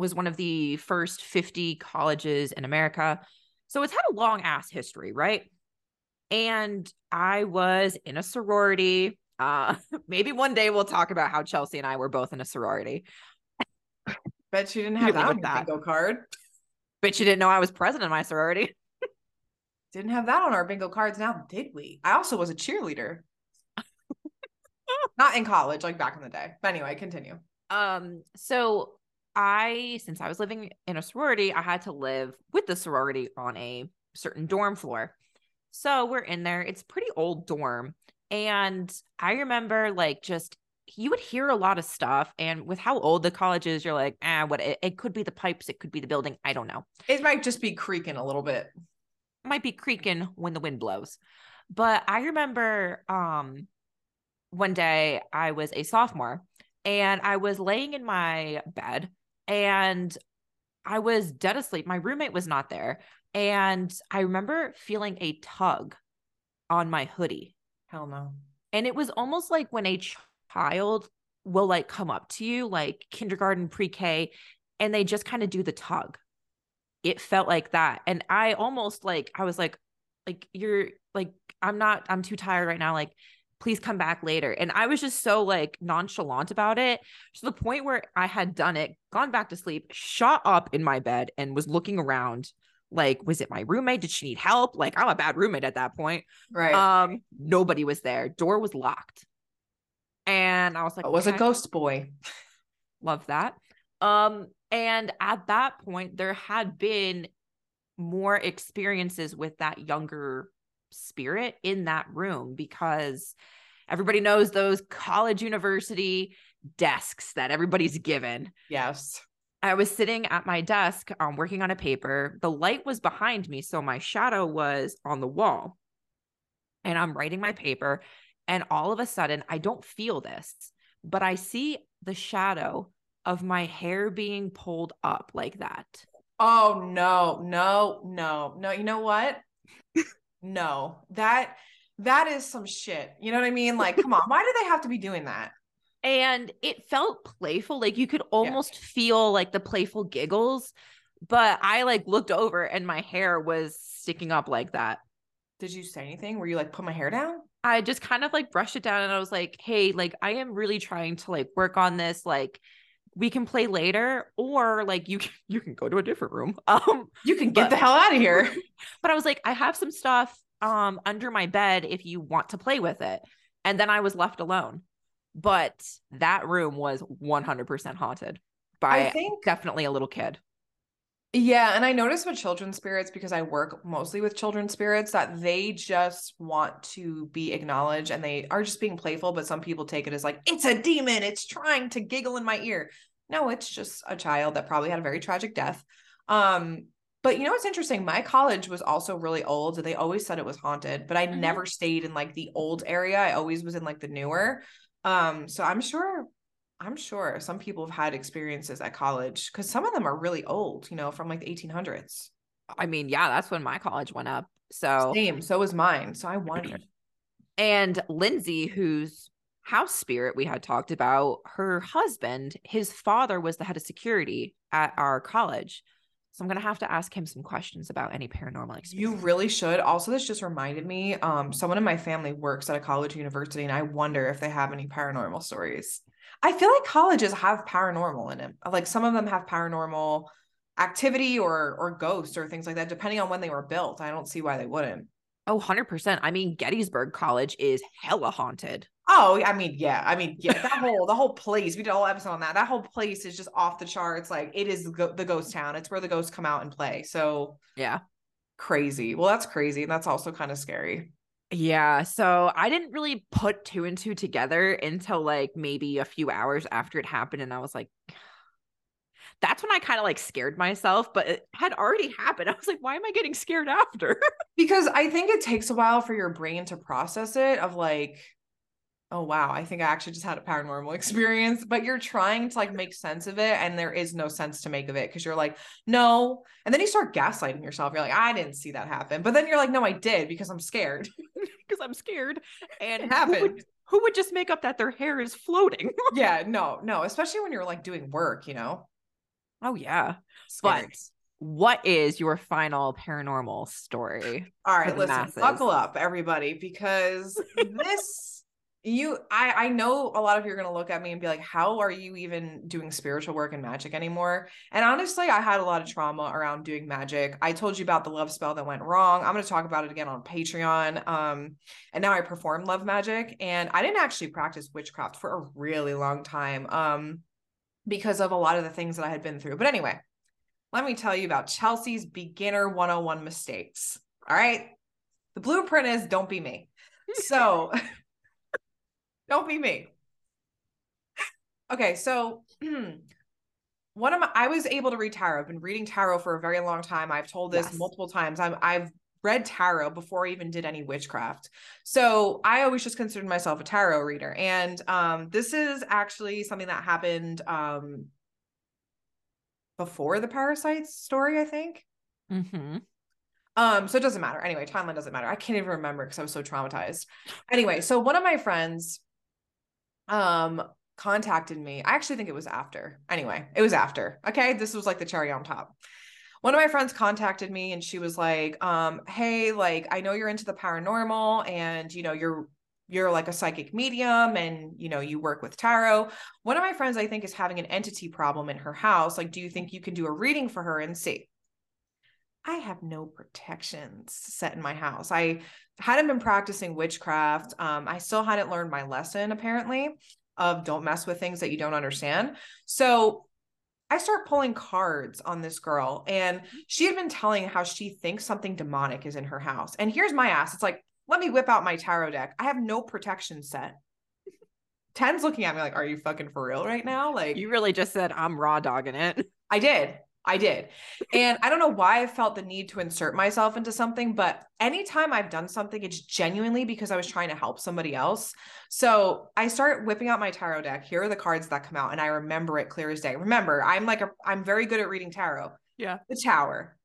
was one of the first 50 colleges in America. So it's had a long ass history, right? And I was in a sorority. Uh, <laughs> maybe one day we'll talk about how Chelsea and I were both in a sorority. Bet she didn't <laughs> have that that. bingo card. Bet she didn't know I was president of my sorority. Didn't have that on our bingo cards now, did we? I also was a cheerleader. <laughs> Not in college, like back in the day. But anyway, continue. Um, so I, since I was living in a sorority, I had to live with the sorority on a certain dorm floor. So we're in there. It's pretty old dorm. And I remember like just you would hear a lot of stuff. And with how old the college is, you're like, ah, what it, it could be the pipes, it could be the building. I don't know. It might just be creaking a little bit. Might be creaking when the wind blows. But I remember um one day I was a sophomore and I was laying in my bed and I was dead asleep. My roommate was not there. And I remember feeling a tug on my hoodie. Hell no. And it was almost like when a child will like come up to you like kindergarten pre-k and they just kind of do the tug it felt like that and i almost like i was like like you're like i'm not i'm too tired right now like please come back later and i was just so like nonchalant about it to the point where i had done it gone back to sleep shot up in my bed and was looking around like was it my roommate did she need help like i'm a bad roommate at that point right um nobody was there door was locked and I was like, it was okay. a ghost boy. Love that. Um, and at that point, there had been more experiences with that younger spirit in that room because everybody knows those college university desks that everybody's given. Yes. I was sitting at my desk um, working on a paper. The light was behind me, so my shadow was on the wall. And I'm writing my paper, and all of a sudden, I don't feel this, but I see the shadow of my hair being pulled up like that. Oh, no, no, no, no. You know what? no, that that is some shit. You know what I mean? Like, come on, why do they have to be doing that? And it felt playful. Like you could almost yeah. feel like the playful giggles, but I like looked over and my hair was sticking up like that. Did you say anything? Were you like, put my hair down? I just kind of like brushed it down and I was like, hey, like I am really trying to like work on this. Like we can play later or like you can, <laughs> you can go to a different room. <laughs> Um you can get but, the hell out of <laughs> here. But I was like, I have some stuff um under my bed if you want to play with it. And then I was left alone. But that room was 100% haunted by I think definitely a little kid. Yeah, and I notice with children's spirits because I work mostly with children's spirits that they just want to be acknowledged and they are just being playful, but some people take it as like it's a demon, it's trying to giggle in my ear. No, it's just a child that probably had a very tragic death. Um but you know what's interesting? My college was also really old. They always said it was haunted, but I mm-hmm. never stayed in like the old area. I always was in like the newer. Um so I'm sure I'm sure some people have had experiences at college because some of them are really old, you know, from like the 1800s. I mean, yeah, that's when my college went up. So same. So was mine. So I wonder. <clears throat> and Lindsay, whose house spirit we had talked about, her husband, his father was the head of security at our college. So I'm gonna have to ask him some questions about any paranormal experience. You really should. Also, this just reminded me. Um, someone in my family works at a college university, and I wonder if they have any paranormal stories. I feel like colleges have paranormal in it. Like some of them have paranormal activity or or ghosts or things like that, depending on when they were built. I don't see why they wouldn't. Oh, 100%. I mean, Gettysburg College is hella haunted. Oh, I mean, yeah. I mean, yeah, that whole the whole place, we did a whole episode on that. That whole place is just off the charts. Like it is the, the ghost town. It's where the ghosts come out and play. So yeah. Crazy. Well, that's crazy. And that's also kind of scary. Yeah. So I didn't really put two and two together until like maybe a few hours after it happened. And I was like, <sighs> that's when I kind of like scared myself, but it had already happened. <laughs> I was like, why am I getting scared after? <laughs> because I think it takes a while for your brain to process it of like, oh wow, I think I actually just had a paranormal <laughs> experience, but you're trying to like make sense of it and there is no sense to make of it because you're like, no. And then you start gaslighting yourself. You're like, I didn't see that happen. But then you're like, no, I did because I'm scared. Because I'm scared. And it happened. Who would, who would just make up that their hair is floating? <laughs> yeah, no, no, especially when you're like doing work, you know? Oh yeah. Scary. But what is your final paranormal story? All right, listen, masses? buckle up, everybody, because <laughs> this you i i know a lot of you are going to look at me and be like how are you even doing spiritual work and magic anymore? And honestly i had a lot of trauma around doing magic. I told you about the love spell that went wrong. I'm going to talk about it again on patreon um and now i perform love magic and i didn't actually practice witchcraft for a really long time um because of a lot of the things that i had been through. But anyway let me tell you about chelsea's beginner 101 mistakes. All right? The blueprint is don't be me. <laughs> So <laughs> Don't be me. Okay, so <clears throat> one of my I was able to read tarot. I've been reading tarot for a very long time. I've told this yes. multiple times. I'm I've read tarot before I even did any witchcraft. So I always just considered myself a tarot reader. And um this is actually something that happened um before the parasites story, I think. Mm-hmm. Um, so it doesn't matter. Anyway, timeline doesn't matter. I can't even remember because I was so traumatized. Anyway, so one of my friends um contacted me. I actually think it was after. Anyway, it was after. Okay. This was like the cherry on top. One of my friends contacted me and she was like, um, hey, like I know you're into the paranormal and you know, you're you're like a psychic medium and you know you work with tarot one of my friends i think is having an entity problem in her house like do you think you can do a reading for her and see i have no protections set in my house i hadn't been practicing witchcraft. Um, I still hadn't learned my lesson apparently of don't mess with things that you don't understand. So I start pulling cards on this girl, and she had been telling how she thinks something demonic is in her house. And here's my ass. It's like, let me whip out my tarot deck. I have no protection set. Tenn's looking at me like, are you fucking for real right now? Like, you really just said, I'm raw dogging it. I did. I did. And I don't know why I felt the need to insert myself into something, but anytime I've done something, it's genuinely because I was trying to help somebody else. So I start whipping out my tarot deck. Here are the cards that come out, and I remember it clear as day. Remember, I'm like, a, I'm very good at reading tarot. Yeah. The Tower,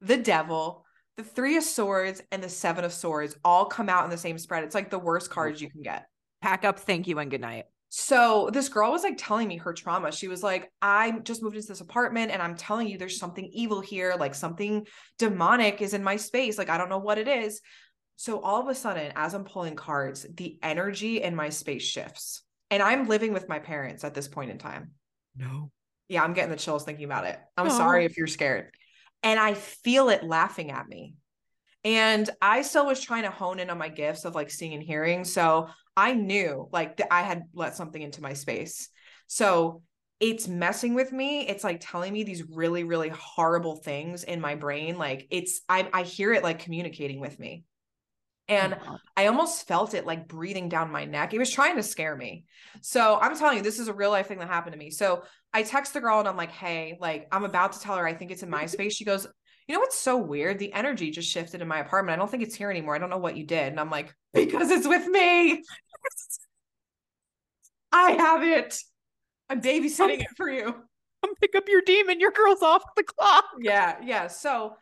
the Devil, the Three of Swords, and the Seven of Swords all come out in the same spread. It's like the worst cards you can get. Pack up, thank you, and good night. So this girl was like telling me her trauma. She was like, I just moved into this apartment and I'm telling you there's something evil here, like something demonic is in my space. Like I don't know what it is. So all of a sudden, as I'm pulling cards, the energy in my space shifts. And I'm living with my parents at this point in time. No. Yeah, I'm getting the chills thinking about it. I'm oh. sorry if you're scared. And I feel it laughing at me. And I still was trying to hone in on my gifts of like seeing and hearing. So I knew like that I had let something into my space. So it's messing with me. It's like telling me these really, really horrible things in my brain. Like it's, I, I hear it like communicating with me. And I almost felt it like breathing down my neck. It was trying to scare me. So I'm telling you, this is a real life thing that happened to me. So I text the girl and I'm like, hey, like I'm about to tell her I think it's in my space. She goes, you know what's so weird? The energy just shifted in my apartment. I don't think it's here anymore. I don't know what you did. And I'm like, because it's with me. I have it. I'm babysitting it for you. Come pick up your demon. Your girl's off the clock. Yeah, yeah. So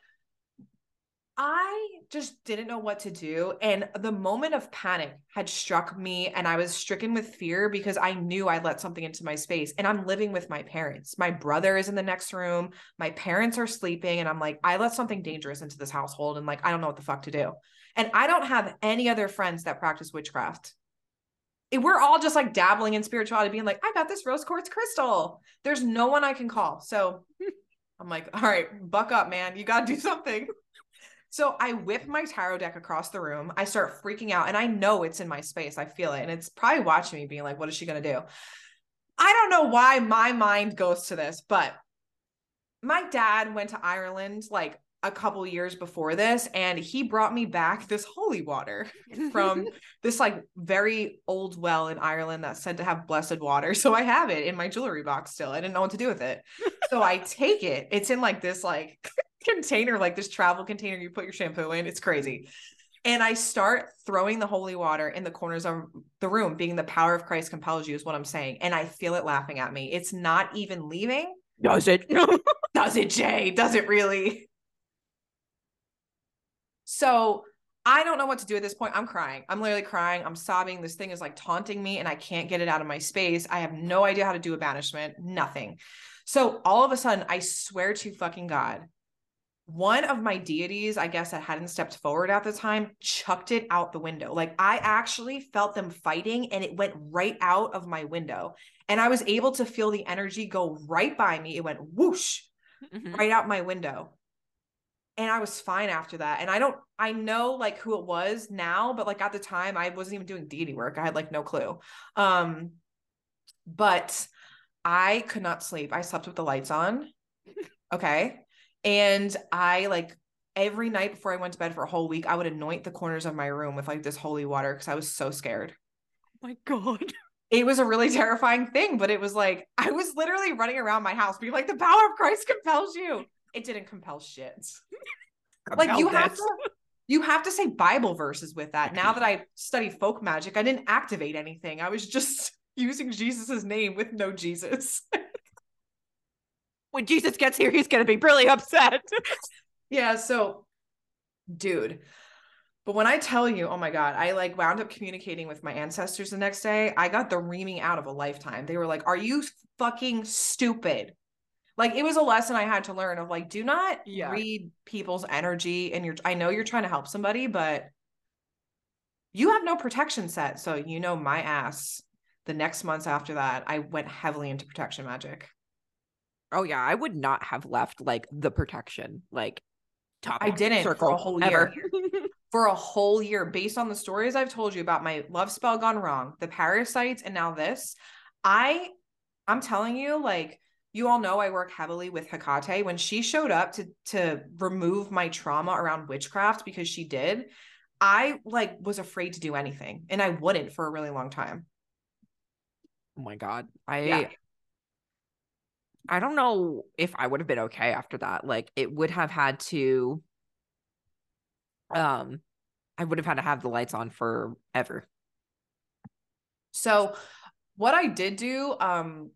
I just didn't know what to do. And the moment of panic had struck me, and I was stricken with fear because I knew I let something into my space. And I'm living with my parents. My brother is in the next room. My parents are sleeping. And I'm like, I let something dangerous into this household. And like, I don't know what the fuck to do. And I don't have any other friends that practice witchcraft. We're all just like dabbling in spirituality, being like, I got this rose quartz crystal. There's no one I can call. So <laughs> I'm like, all right, buck up, man. You got to do something. So I whip my tarot deck across the room. I start freaking out and I know it's in my space. I feel it. And it's probably watching me being like, what is she going to do? I don't know why my mind goes to this, but my dad went to Ireland like a couple years before this and he brought me back this holy water <laughs> from this like very old well in Ireland that's said to have blessed water. So I have it in my jewelry box still. I didn't know what to do with it. So I <laughs> take it. It's in like this like <laughs> container, like this travel container you put your shampoo in. It's crazy. And I start throwing the holy water in the corners of the room, being the power of Christ compels you, is what I'm saying. And I feel it laughing at me. It's not even leaving. Does it? Does it, Jay? Does it really? So I don't know what to do at this point. I'm crying. I'm literally crying. I'm sobbing. This thing is like taunting me and I can't get it out of my space. I have no idea how to do a banishment, nothing. So all of a sudden, I swear to fucking God, one of my deities, I guess, that hadn't stepped forward at the time, chucked it out the window. Like I actually felt them fighting and it went right out of my window. And I was able to feel the energy go right by me. It went whoosh mm-hmm. right out my window. And I was fine after that. And I don't, I know like who it was now, but like at the time, I wasn't even doing deity work. I had like no clue. Um, but I could not sleep. I slept with the lights on. <laughs> Okay and I like every night before I went to bed for a whole week, I would anoint the corners of my room with like this holy water because I was so scared. Oh my God. <laughs> It was a really terrifying thing, but it was like I was literally running around my house being like, the power of Christ compels you. It didn't compel shit. <laughs> like you have to you have to say Bible verses with that. Now that I study folk magic, I didn't activate anything. I was just <laughs> using Jesus's name with no Jesus when Jesus gets here, he's going to be really upset. <laughs> yeah. So, dude, but when I tell you, oh my God, I like wound up communicating with my ancestors the next day. I got the reaming out of a lifetime. They were like, Are you fucking stupid? Like it was a lesson I had to learn of like, do not yeah. read people's energy. And you're, I know you're trying to help somebody, but you have no protection set. So, you know, my ass, the next months after that, I went heavily into protection magic. Oh yeah, I would not have left like the protection like top. I didn't circle for a whole ever. year. <laughs> for a whole year, based on the stories I've told you about my love spell gone wrong, the parasites, and now this. I, I'm telling you, like you all know, I work heavily with Hecate. When she showed up to to remove my trauma around witchcraft because she did, I like was afraid to do anything, and I wouldn't for a really long time. Oh my god, I. Yeah. I don't know if I would have been okay after that. Like it would have had to um I would have had to have the lights on forever. So what I did do um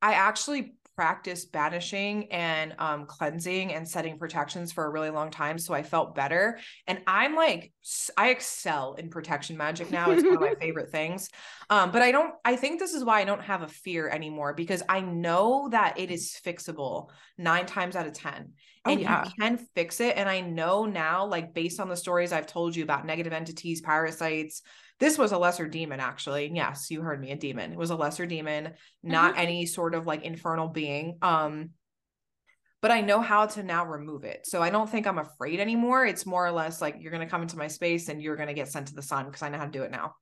I actually practiced banishing and um, cleansing and setting protections for a really long time. So I felt better. And I'm like, I excel in protection magic now. It's one of my <laughs> favorite things. Um, but I don't, I think this is why I don't have a fear anymore because I know that it is fixable nine times out of 10. Oh, and yeah. you can fix it. And I know now, like based on the stories I've told you about negative entities, parasites, this was a lesser demon, actually. Yes, you heard me, a demon. It was a lesser demon, not mm-hmm. any sort of like infernal being. Um, but I know how to now remove it. So I don't think I'm afraid anymore. It's more or less like you're going to come into my space and you're going to get sent to the sun because I know how to do it now.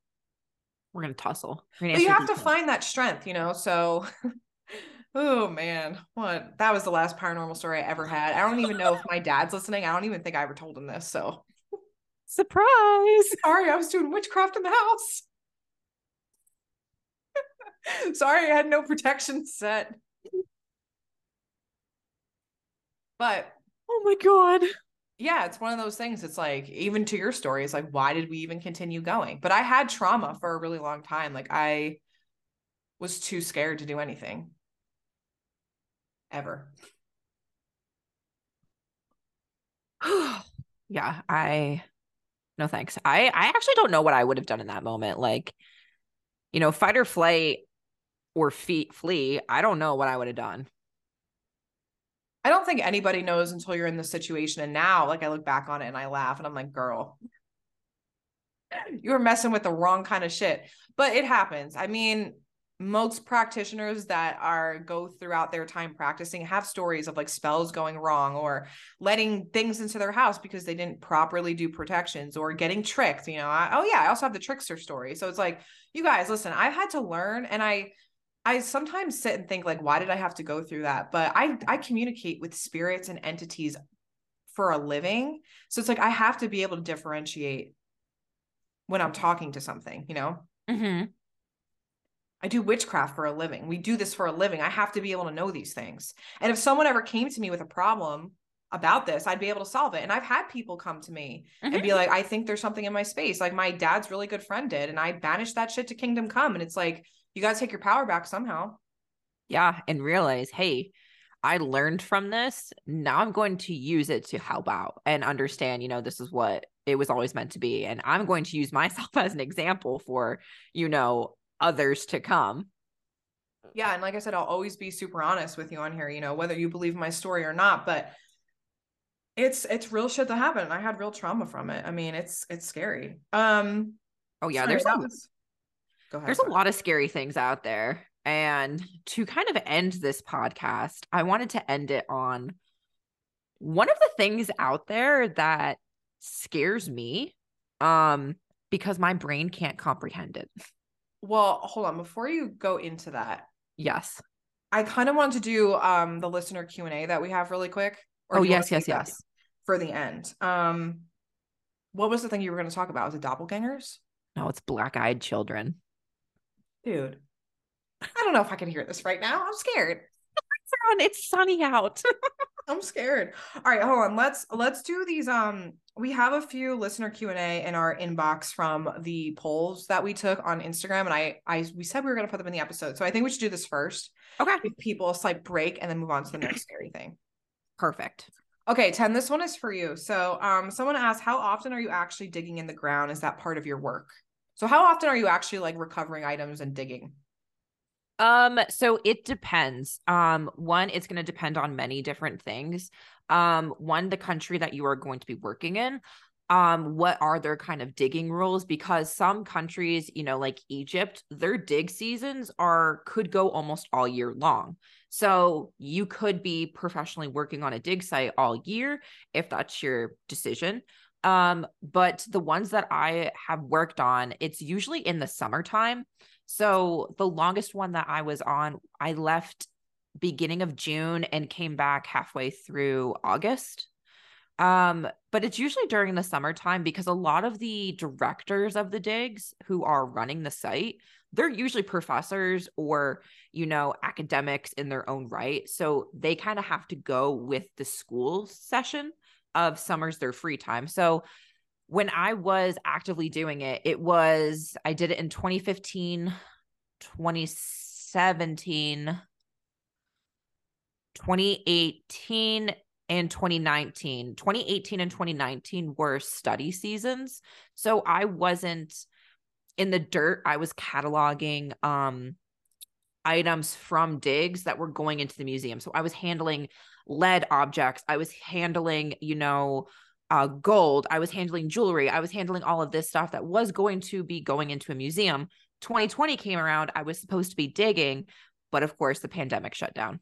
We're going to tussle. But you have to find that strength, you know? So <laughs> oh man, what? That was the last paranormal story I ever had. I don't even know if my dad's listening. I don't even think I ever told him this. So surprise. Sorry, I was doing witchcraft in the house. <laughs> Sorry, I had no protection set. But oh my god. Yeah, it's one of those things. It's like even to your story, it's like why did we even continue going? But I had trauma for a really long time. Like I was too scared to do anything ever. <sighs> yeah, I no thanks. I I actually don't know what I would have done in that moment. Like, you know, fight or flight or fee- flee. I don't know what I would have done. I don't think anybody knows until you're in the situation. And now, like, I look back on it and I laugh and I'm like, girl, <laughs> you were messing with the wrong kind of shit. But it happens. I mean, most practitioners that are go throughout their time practicing have stories of like spells going wrong or letting things into their house because they didn't properly do protections or getting tricked you know I, oh yeah i also have the trickster story. So it's like you guys listen i've had to learn and i i sometimes sit and think like why did i have to go through that? But i i communicate with spirits and entities for a living. So it's like i have to be able to differentiate when i'm talking to something you know? Mm-hmm. I do witchcraft for a living. We do this for a living. I have to be able to know these things. And if someone ever came to me with a problem about this, I'd be able to solve it. And I've had people come to me mm-hmm. and be like, I think there's something in my space. Like my dad's really good friend did. And I banished that shit to kingdom come. And it's like, you got to take your power back somehow. Yeah. And realize, hey, I learned from this. Now I'm going to use it to help out and understand, you know, this is what it was always meant to be. And I'm going to use myself <laughs> as an example for, you know, others to come. Yeah. And like I said, I'll always be super honest with you on here, you know, whether you believe my story or not, but it's it's real shit that happened. I had real trauma from it. I mean, it's it's scary. Um oh yeah, sorry, there's a, was... ahead, there's sorry. a lot of scary things out there. And to kind of end this podcast, I wanted to end it on one of the things out there that scares me um because my brain can't comprehend it. <laughs> Well, hold on. Before you go into that, yes, I kind of want to do um the listener Q and A that we have really quick. oh yes, yes, yes. For the end, um, what was the thing you were going to talk about? Was it doppelgangers? No, it's black-eyed children. Dude, I don't know if I can hear this right now. I'm scared. It's sunny out. <laughs> I'm scared. All right, hold on. Let's let's do these. Um, we have a few listener Q and A in our inbox from the polls that we took on Instagram, and I I we said we were gonna put them in the episode, so I think we should do this first. Okay. Give people a slight break and then move on to the next scary thing. Perfect. Okay, Tenn. This one is for you. So, um, someone asked, how often are you actually digging in the ground? Is that part of your work? So, how often are you actually like recovering items and digging? Um, so it depends. Um, one, it's going to depend on many different things. Um, one, the country that you are going to be working in. Um, what are their kind of digging rules? Because some countries, you know, like Egypt, their dig seasons are could go almost all year long. So you could be professionally working on a dig site all year if that's your decision. Um, but the ones that I have worked on, it's usually in the summertime. So the longest one that I was on, I left beginning of June and came back halfway through August. Um, but it's usually during the summertime because a lot of the directors of the digs who are running the site, they're usually professors or, you know, academics in their own right. So they kind of have to go with the school session of summers their free time. So when I was actively doing it, it was, I did it in 2015, 2017, 2018, and 2019. 2018 and 2019 were study seasons. So I wasn't in the dirt. I was cataloging um items from digs that were going into the museum. So I was handling lead objects. I was handling, you know, uh, gold. I was handling jewelry. I was handling all of this stuff that was going to be going into a museum. 2020 came around. I was supposed to be digging, but of course, the pandemic shut down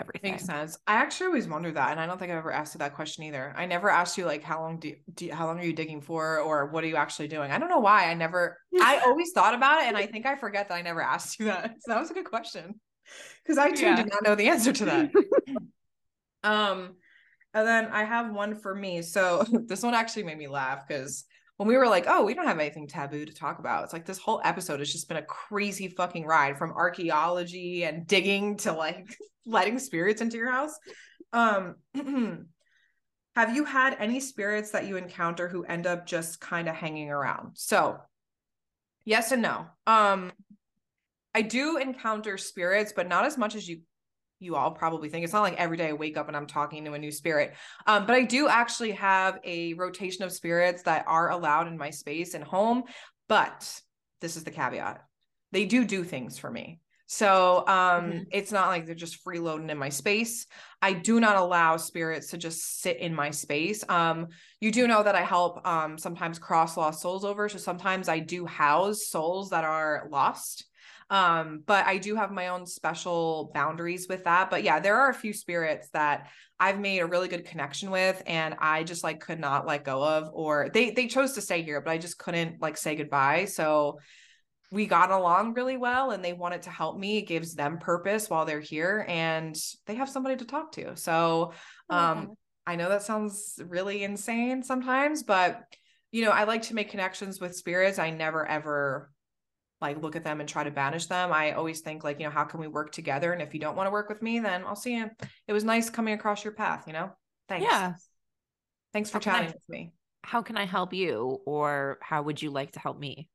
everything. Makes sense. I actually always wondered that, and I don't think I've ever asked you that question either. I never asked you like how long do, you, do how long are you digging for, or what are you actually doing? I don't know why. I never. <laughs> I always thought about it, and I think I forget that I never asked you that. So that was a good question. Because I too yeah. did not know the answer to that. <laughs> um, and then I have one for me. So <laughs> this one actually made me laugh because when we were like, oh, we don't have anything taboo to talk about. It's like this whole episode has just been a crazy fucking ride from archaeology and digging to like <laughs> letting spirits into your house. Um <clears throat> have you had any spirits that you encounter who end up just kind of hanging around? So, yes and no. Um I do encounter spirits, but not as much as you you all probably think it's not like every day I wake up and I'm talking to a new spirit. Um, but I do actually have a rotation of spirits that are allowed in my space and home. But this is the caveat they do do things for me. So um, mm-hmm. it's not like they're just freeloading in my space. I do not allow spirits to just sit in my space. Um, you do know that I help um, sometimes cross lost souls over. So sometimes I do house souls that are lost. Um, but I do have my own special boundaries with that. But yeah, there are a few spirits that I've made a really good connection with and I just like could not let go of or they they chose to stay here, but I just couldn't like say goodbye. So we got along really well and they wanted to help me. It gives them purpose while they're here and they have somebody to talk to. So um I know that sounds really insane sometimes, but you know, I like to make connections with spirits. I never ever like look at them and try to banish them. I always think like, you know, how can we work together? And if you don't want to work with me, then I'll see you. It was nice coming across your path, you know? Thanks. Yeah. Thanks for how chatting I, with me. How can I help you or how would you like to help me?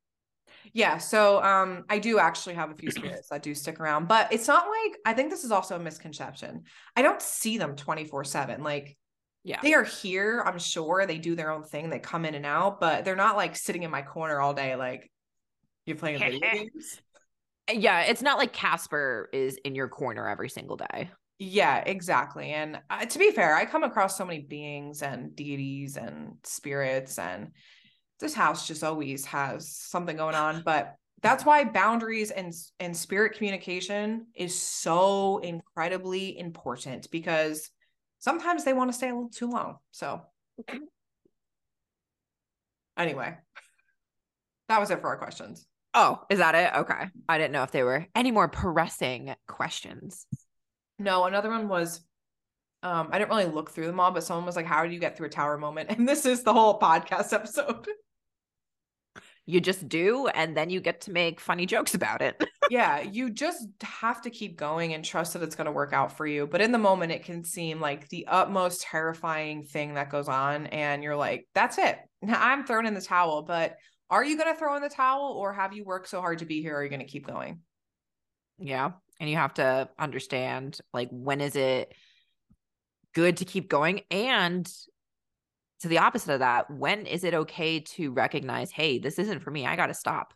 Yeah, so um I do actually have a few <clears throat> spirits that do stick around, but it's not like I think this is also a misconception. I don't see them 24/7. Like yeah. They are here, I'm sure. They do their own thing. They come in and out, but they're not like sitting in my corner all day like you're playing video <laughs> games? Yeah, it's not like Casper is in your corner every single day. Yeah, exactly. And uh, to be fair, I come across so many beings and deities and spirits, and this house just always has something going on. But that's why boundaries and and spirit communication is so incredibly important because sometimes they want to stay a little too long. So anyway, that was it for our questions. Oh, is that it? Okay. I didn't know if there were any more pressing questions. No, another one was um, I didn't really look through them all, but someone was like, How do you get through a tower moment? <laughs> And this is the whole podcast episode. <laughs> You just do, and then you get to make funny jokes about it. <laughs> yeah, you just have to keep going and trust that it's going to work out for you. But in the moment, it can seem like the utmost terrifying thing that goes on. And you're like, That's it. I'm thrown in the towel. But are you going to throw in the towel or have you worked so hard to be here? Are you going to keep going? Yeah. And you have to understand like when is it good to keep going? And to the opposite of that, when is it okay to recognize, hey, this isn't for me? I got to stop.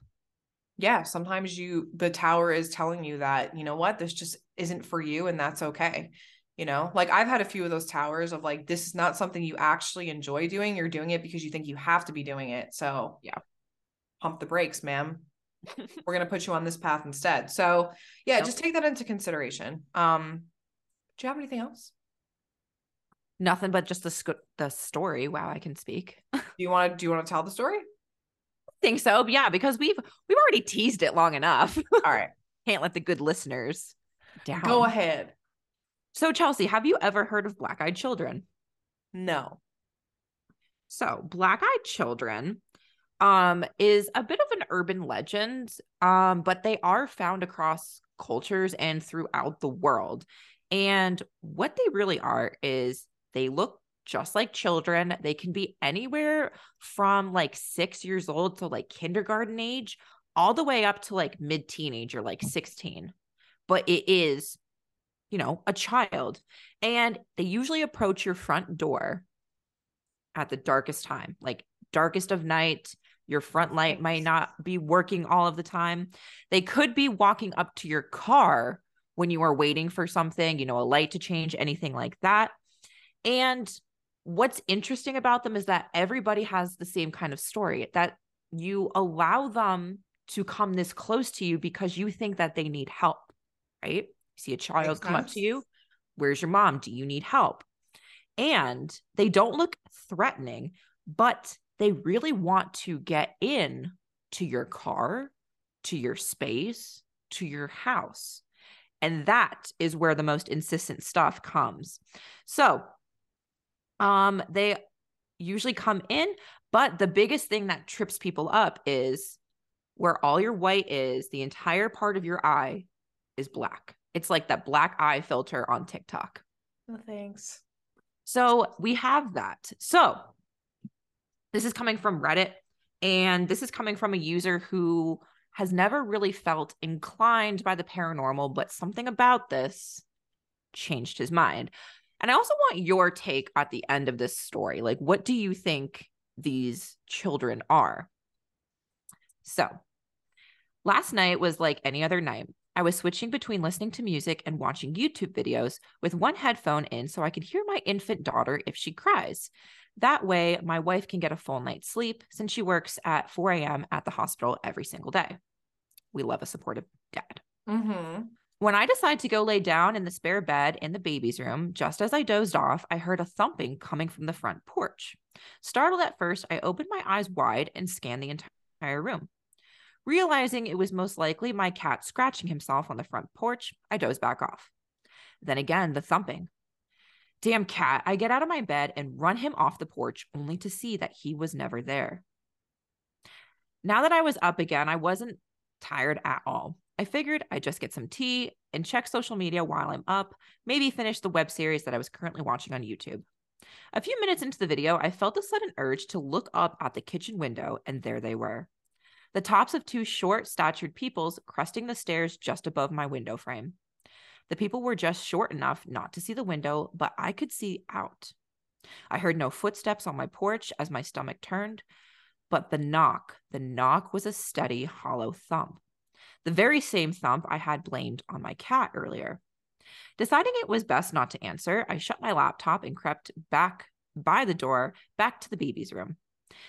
Yeah. Sometimes you, the tower is telling you that, you know what, this just isn't for you. And that's okay you know like i've had a few of those towers of like this is not something you actually enjoy doing you're doing it because you think you have to be doing it so yeah pump the brakes, ma'am. <laughs> We're going to put you on this path instead. So, yeah, yep. just take that into consideration. Um, do you have anything else? Nothing but just the sc- the story. Wow, I can speak. <laughs> do you want to do you want to tell the story? I think so. Yeah, because we've we've already teased it long enough. <laughs> All right. Can't let the good listeners down. Go ahead. So, Chelsea, have you ever heard of black eyed children? No. So, black eyed children um, is a bit of an urban legend, um, but they are found across cultures and throughout the world. And what they really are is they look just like children. They can be anywhere from like six years old to like kindergarten age, all the way up to like mid teenager, like 16. But it is, you know, a child. And they usually approach your front door at the darkest time, like darkest of night, your front light might not be working all of the time. They could be walking up to your car when you are waiting for something, you know, a light to change, anything like that. And what's interesting about them is that everybody has the same kind of story that you allow them to come this close to you because you think that they need help, right? You see a child come up to you. Where's your mom? Do you need help? And they don't look threatening, but they really want to get in to your car, to your space, to your house. And that is where the most insistent stuff comes. So, um, they usually come in, but the biggest thing that trips people up is where all your white is, the entire part of your eye is black. It's like that black eye filter on TikTok. No thanks. So we have that. So this is coming from Reddit, and this is coming from a user who has never really felt inclined by the paranormal, but something about this changed his mind. And I also want your take at the end of this story. Like, what do you think these children are? So, last night was like any other night. I was switching between listening to music and watching YouTube videos with one headphone in so I could hear my infant daughter if she cries. That way, my wife can get a full night's sleep since she works at 4 a.m. at the hospital every single day. We love a supportive dad. Mm-hmm. When I decided to go lay down in the spare bed in the baby's room, just as I dozed off, I heard a thumping coming from the front porch. Startled at first, I opened my eyes wide and scanned the entire room. Realizing it was most likely my cat scratching himself on the front porch, I dozed back off. Then again, the thumping. Damn cat, I get out of my bed and run him off the porch only to see that he was never there. Now that I was up again, I wasn't tired at all. I figured I'd just get some tea and check social media while I'm up, maybe finish the web series that I was currently watching on YouTube. A few minutes into the video, I felt a sudden urge to look up at the kitchen window, and there they were. The tops of two short statured peoples cresting the stairs just above my window frame. The people were just short enough not to see the window, but I could see out. I heard no footsteps on my porch as my stomach turned, but the knock, the knock was a steady, hollow thump. The very same thump I had blamed on my cat earlier. Deciding it was best not to answer, I shut my laptop and crept back by the door back to the baby's room.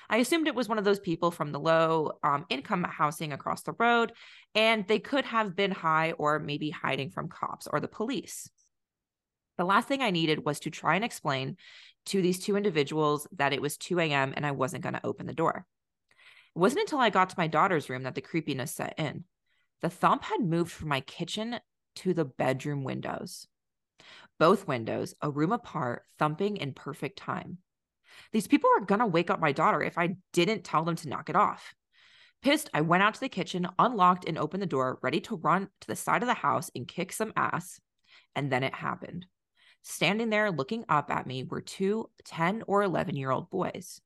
I assumed it was one of those people from the low um, income housing across the road, and they could have been high or maybe hiding from cops or the police. The last thing I needed was to try and explain to these two individuals that it was 2 a.m. and I wasn't going to open the door. It wasn't until I got to my daughter's room that the creepiness set in. The thump had moved from my kitchen to the bedroom windows. Both windows, a room apart, thumping in perfect time. These people are going to wake up my daughter if I didn't tell them to knock it off. Pissed, I went out to the kitchen, unlocked, and opened the door, ready to run to the side of the house and kick some ass. And then it happened. Standing there looking up at me were two 10 or 11 year old boys.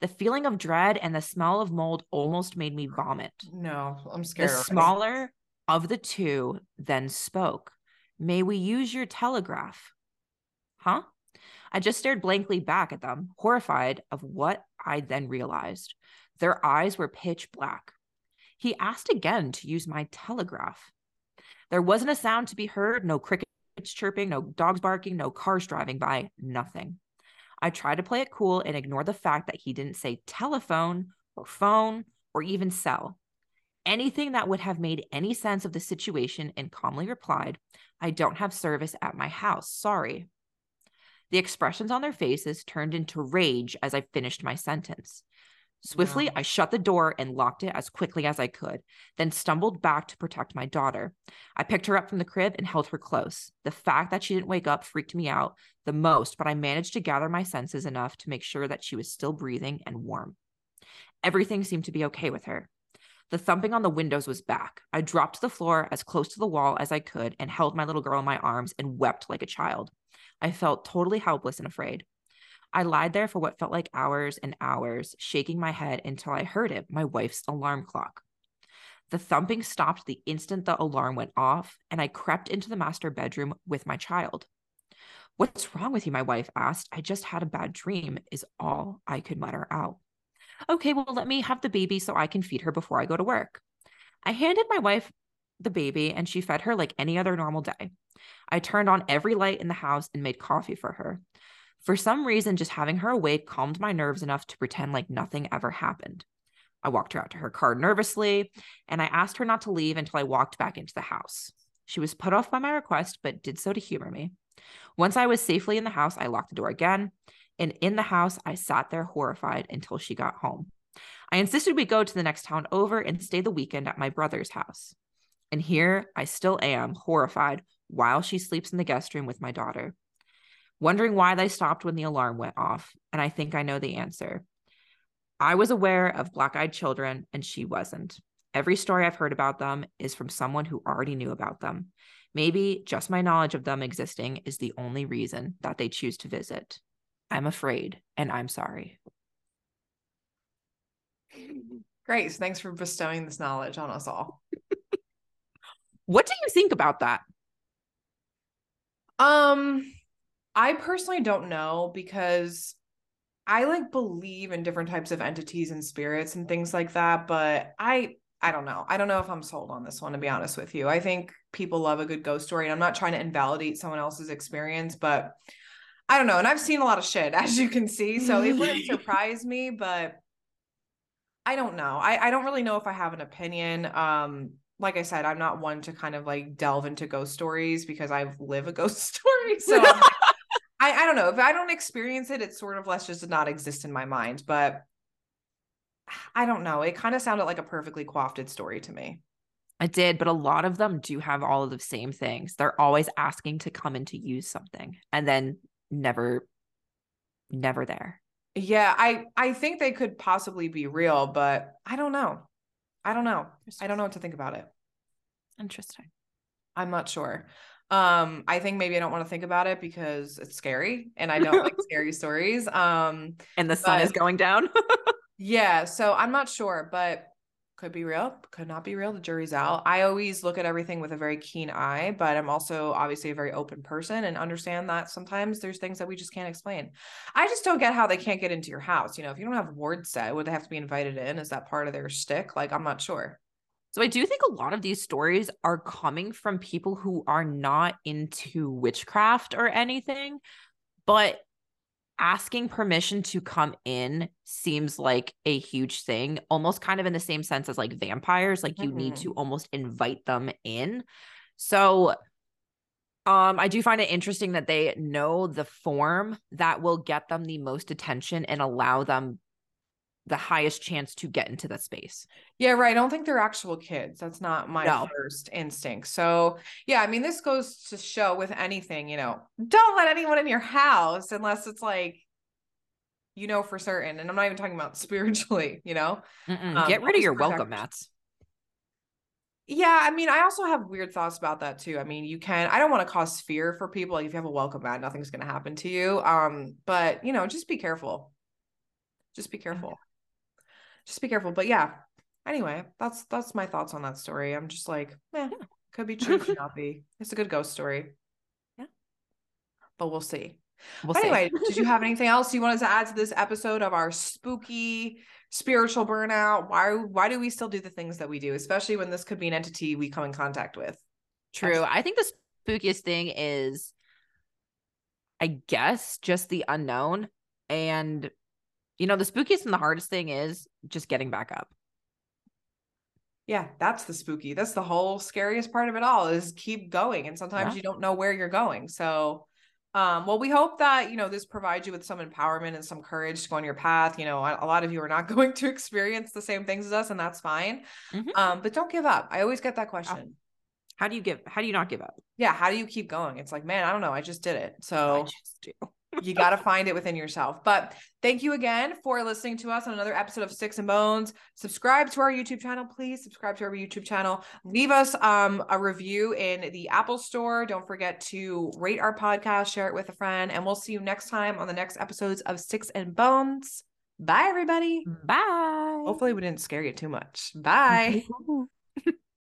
The feeling of dread and the smell of mold almost made me vomit. No, I'm scared. The smaller of the two then spoke. May we use your telegraph? Huh? I just stared blankly back at them, horrified of what I then realized. Their eyes were pitch black. He asked again to use my telegraph. There wasn't a sound to be heard, no crickets chirping, no dogs barking, no cars driving by, nothing. I tried to play it cool and ignore the fact that he didn't say telephone or phone or even cell. Anything that would have made any sense of the situation and calmly replied, I don't have service at my house. Sorry. The expressions on their faces turned into rage as I finished my sentence. Swiftly, I shut the door and locked it as quickly as I could, then stumbled back to protect my daughter. I picked her up from the crib and held her close. The fact that she didn't wake up freaked me out the most, but I managed to gather my senses enough to make sure that she was still breathing and warm. Everything seemed to be okay with her. The thumping on the windows was back. I dropped to the floor as close to the wall as I could and held my little girl in my arms and wept like a child. I felt totally helpless and afraid. I lied there for what felt like hours and hours, shaking my head until I heard it my wife's alarm clock. The thumping stopped the instant the alarm went off, and I crept into the master bedroom with my child. What's wrong with you? My wife asked. I just had a bad dream, is all I could mutter out. Okay, well, let me have the baby so I can feed her before I go to work. I handed my wife the baby, and she fed her like any other normal day. I turned on every light in the house and made coffee for her. For some reason, just having her awake calmed my nerves enough to pretend like nothing ever happened. I walked her out to her car nervously, and I asked her not to leave until I walked back into the house. She was put off by my request, but did so to humor me. Once I was safely in the house, I locked the door again, and in the house, I sat there horrified until she got home. I insisted we go to the next town over and stay the weekend at my brother's house. And here I still am, horrified, while she sleeps in the guest room with my daughter, wondering why they stopped when the alarm went off. And I think I know the answer. I was aware of black eyed children, and she wasn't. Every story I've heard about them is from someone who already knew about them. Maybe just my knowledge of them existing is the only reason that they choose to visit. I'm afraid and I'm sorry. Great. Thanks for bestowing this knowledge on us all. What do you think about that? Um, I personally don't know because I like believe in different types of entities and spirits and things like that, but I I don't know. I don't know if I'm sold on this one to be honest with you. I think people love a good ghost story and I'm not trying to invalidate someone else's experience, but I don't know. And I've seen a lot of shit <laughs> as you can see, so it wouldn't <laughs> surprise me, but I don't know. I I don't really know if I have an opinion. Um like I said, I'm not one to kind of like delve into ghost stories because I live a <laughs> ghost story. So <laughs> I, I don't know. If I don't experience it, it's sort of less just not exist in my mind. But I don't know. It kind of sounded like a perfectly quafted story to me. I did, but a lot of them do have all of the same things. They're always asking to come in to use something and then never never there. Yeah, I I think they could possibly be real, but I don't know. I don't know. I don't know what to think about it. Interesting. I'm not sure. Um, I think maybe I don't want to think about it because it's scary and I don't like <laughs> scary stories. Um, and the sun but, is going down. <laughs> yeah, so I'm not sure, but could be real, could not be real. The jury's out. I always look at everything with a very keen eye, but I'm also obviously a very open person and understand that sometimes there's things that we just can't explain. I just don't get how they can't get into your house. You know, if you don't have ward set, would they have to be invited in? Is that part of their stick? Like, I'm not sure. So I do think a lot of these stories are coming from people who are not into witchcraft or anything, but asking permission to come in seems like a huge thing, almost kind of in the same sense as like vampires. Like you mm-hmm. need to almost invite them in. So um, I do find it interesting that they know the form that will get them the most attention and allow them the highest chance to get into that space. Yeah, right. I don't think they're actual kids. That's not my no. first instinct. So, yeah, I mean, this goes to show with anything, you know, don't let anyone in your house unless it's like, you know, for certain. And I'm not even talking about <laughs> spiritually, you know, um, get rid of your welcome mats. Yeah, I mean, I also have weird thoughts about that too. I mean, you can I don't want to cause fear for people. Like if you have a welcome mat, nothing's gonna happen to you. Um, but you know, just be careful. Just be careful just be careful. But yeah, anyway, that's that's my thoughts on that story. I'm just like, eh, yeah. could be true, could <laughs> not be. It's a good ghost story. Yeah. But we'll see. We'll anyway, did you have <laughs> anything else you wanted to add to this episode of our spooky spiritual burnout? Why why do we still do the things that we do, especially when this could be an entity we come in contact with? True. I think the spookiest thing is I guess just the unknown and you know, the spookiest and the hardest thing is just getting back up. Yeah, that's the spooky. That's the whole scariest part of it all is keep going. And sometimes yeah. you don't know where you're going. So, um, well, we hope that, you know, this provides you with some empowerment and some courage to go on your path. You know, a, lot of you are not <laughs> going to experience the same things as us, and that's fine. Mm-hmm. Um, but don't give up. I always get that question. How do you give, how do you not give up? Yeah. How do you keep going? It's like, man, I don't know. I just did it. So you got to find it within yourself. But thank you again for listening to us on another episode of Styx and Bones. Subscribe to our YouTube channel, please. Subscribe to our YouTube channel. Leave us um, a review in the Apple Store. Don't forget to rate our podcast, share it with a friend, and we'll see you next time on the next episodes of Styx and Bones. Bye, everybody. Bye. Hopefully, we didn't scare you too much. Bye. <laughs>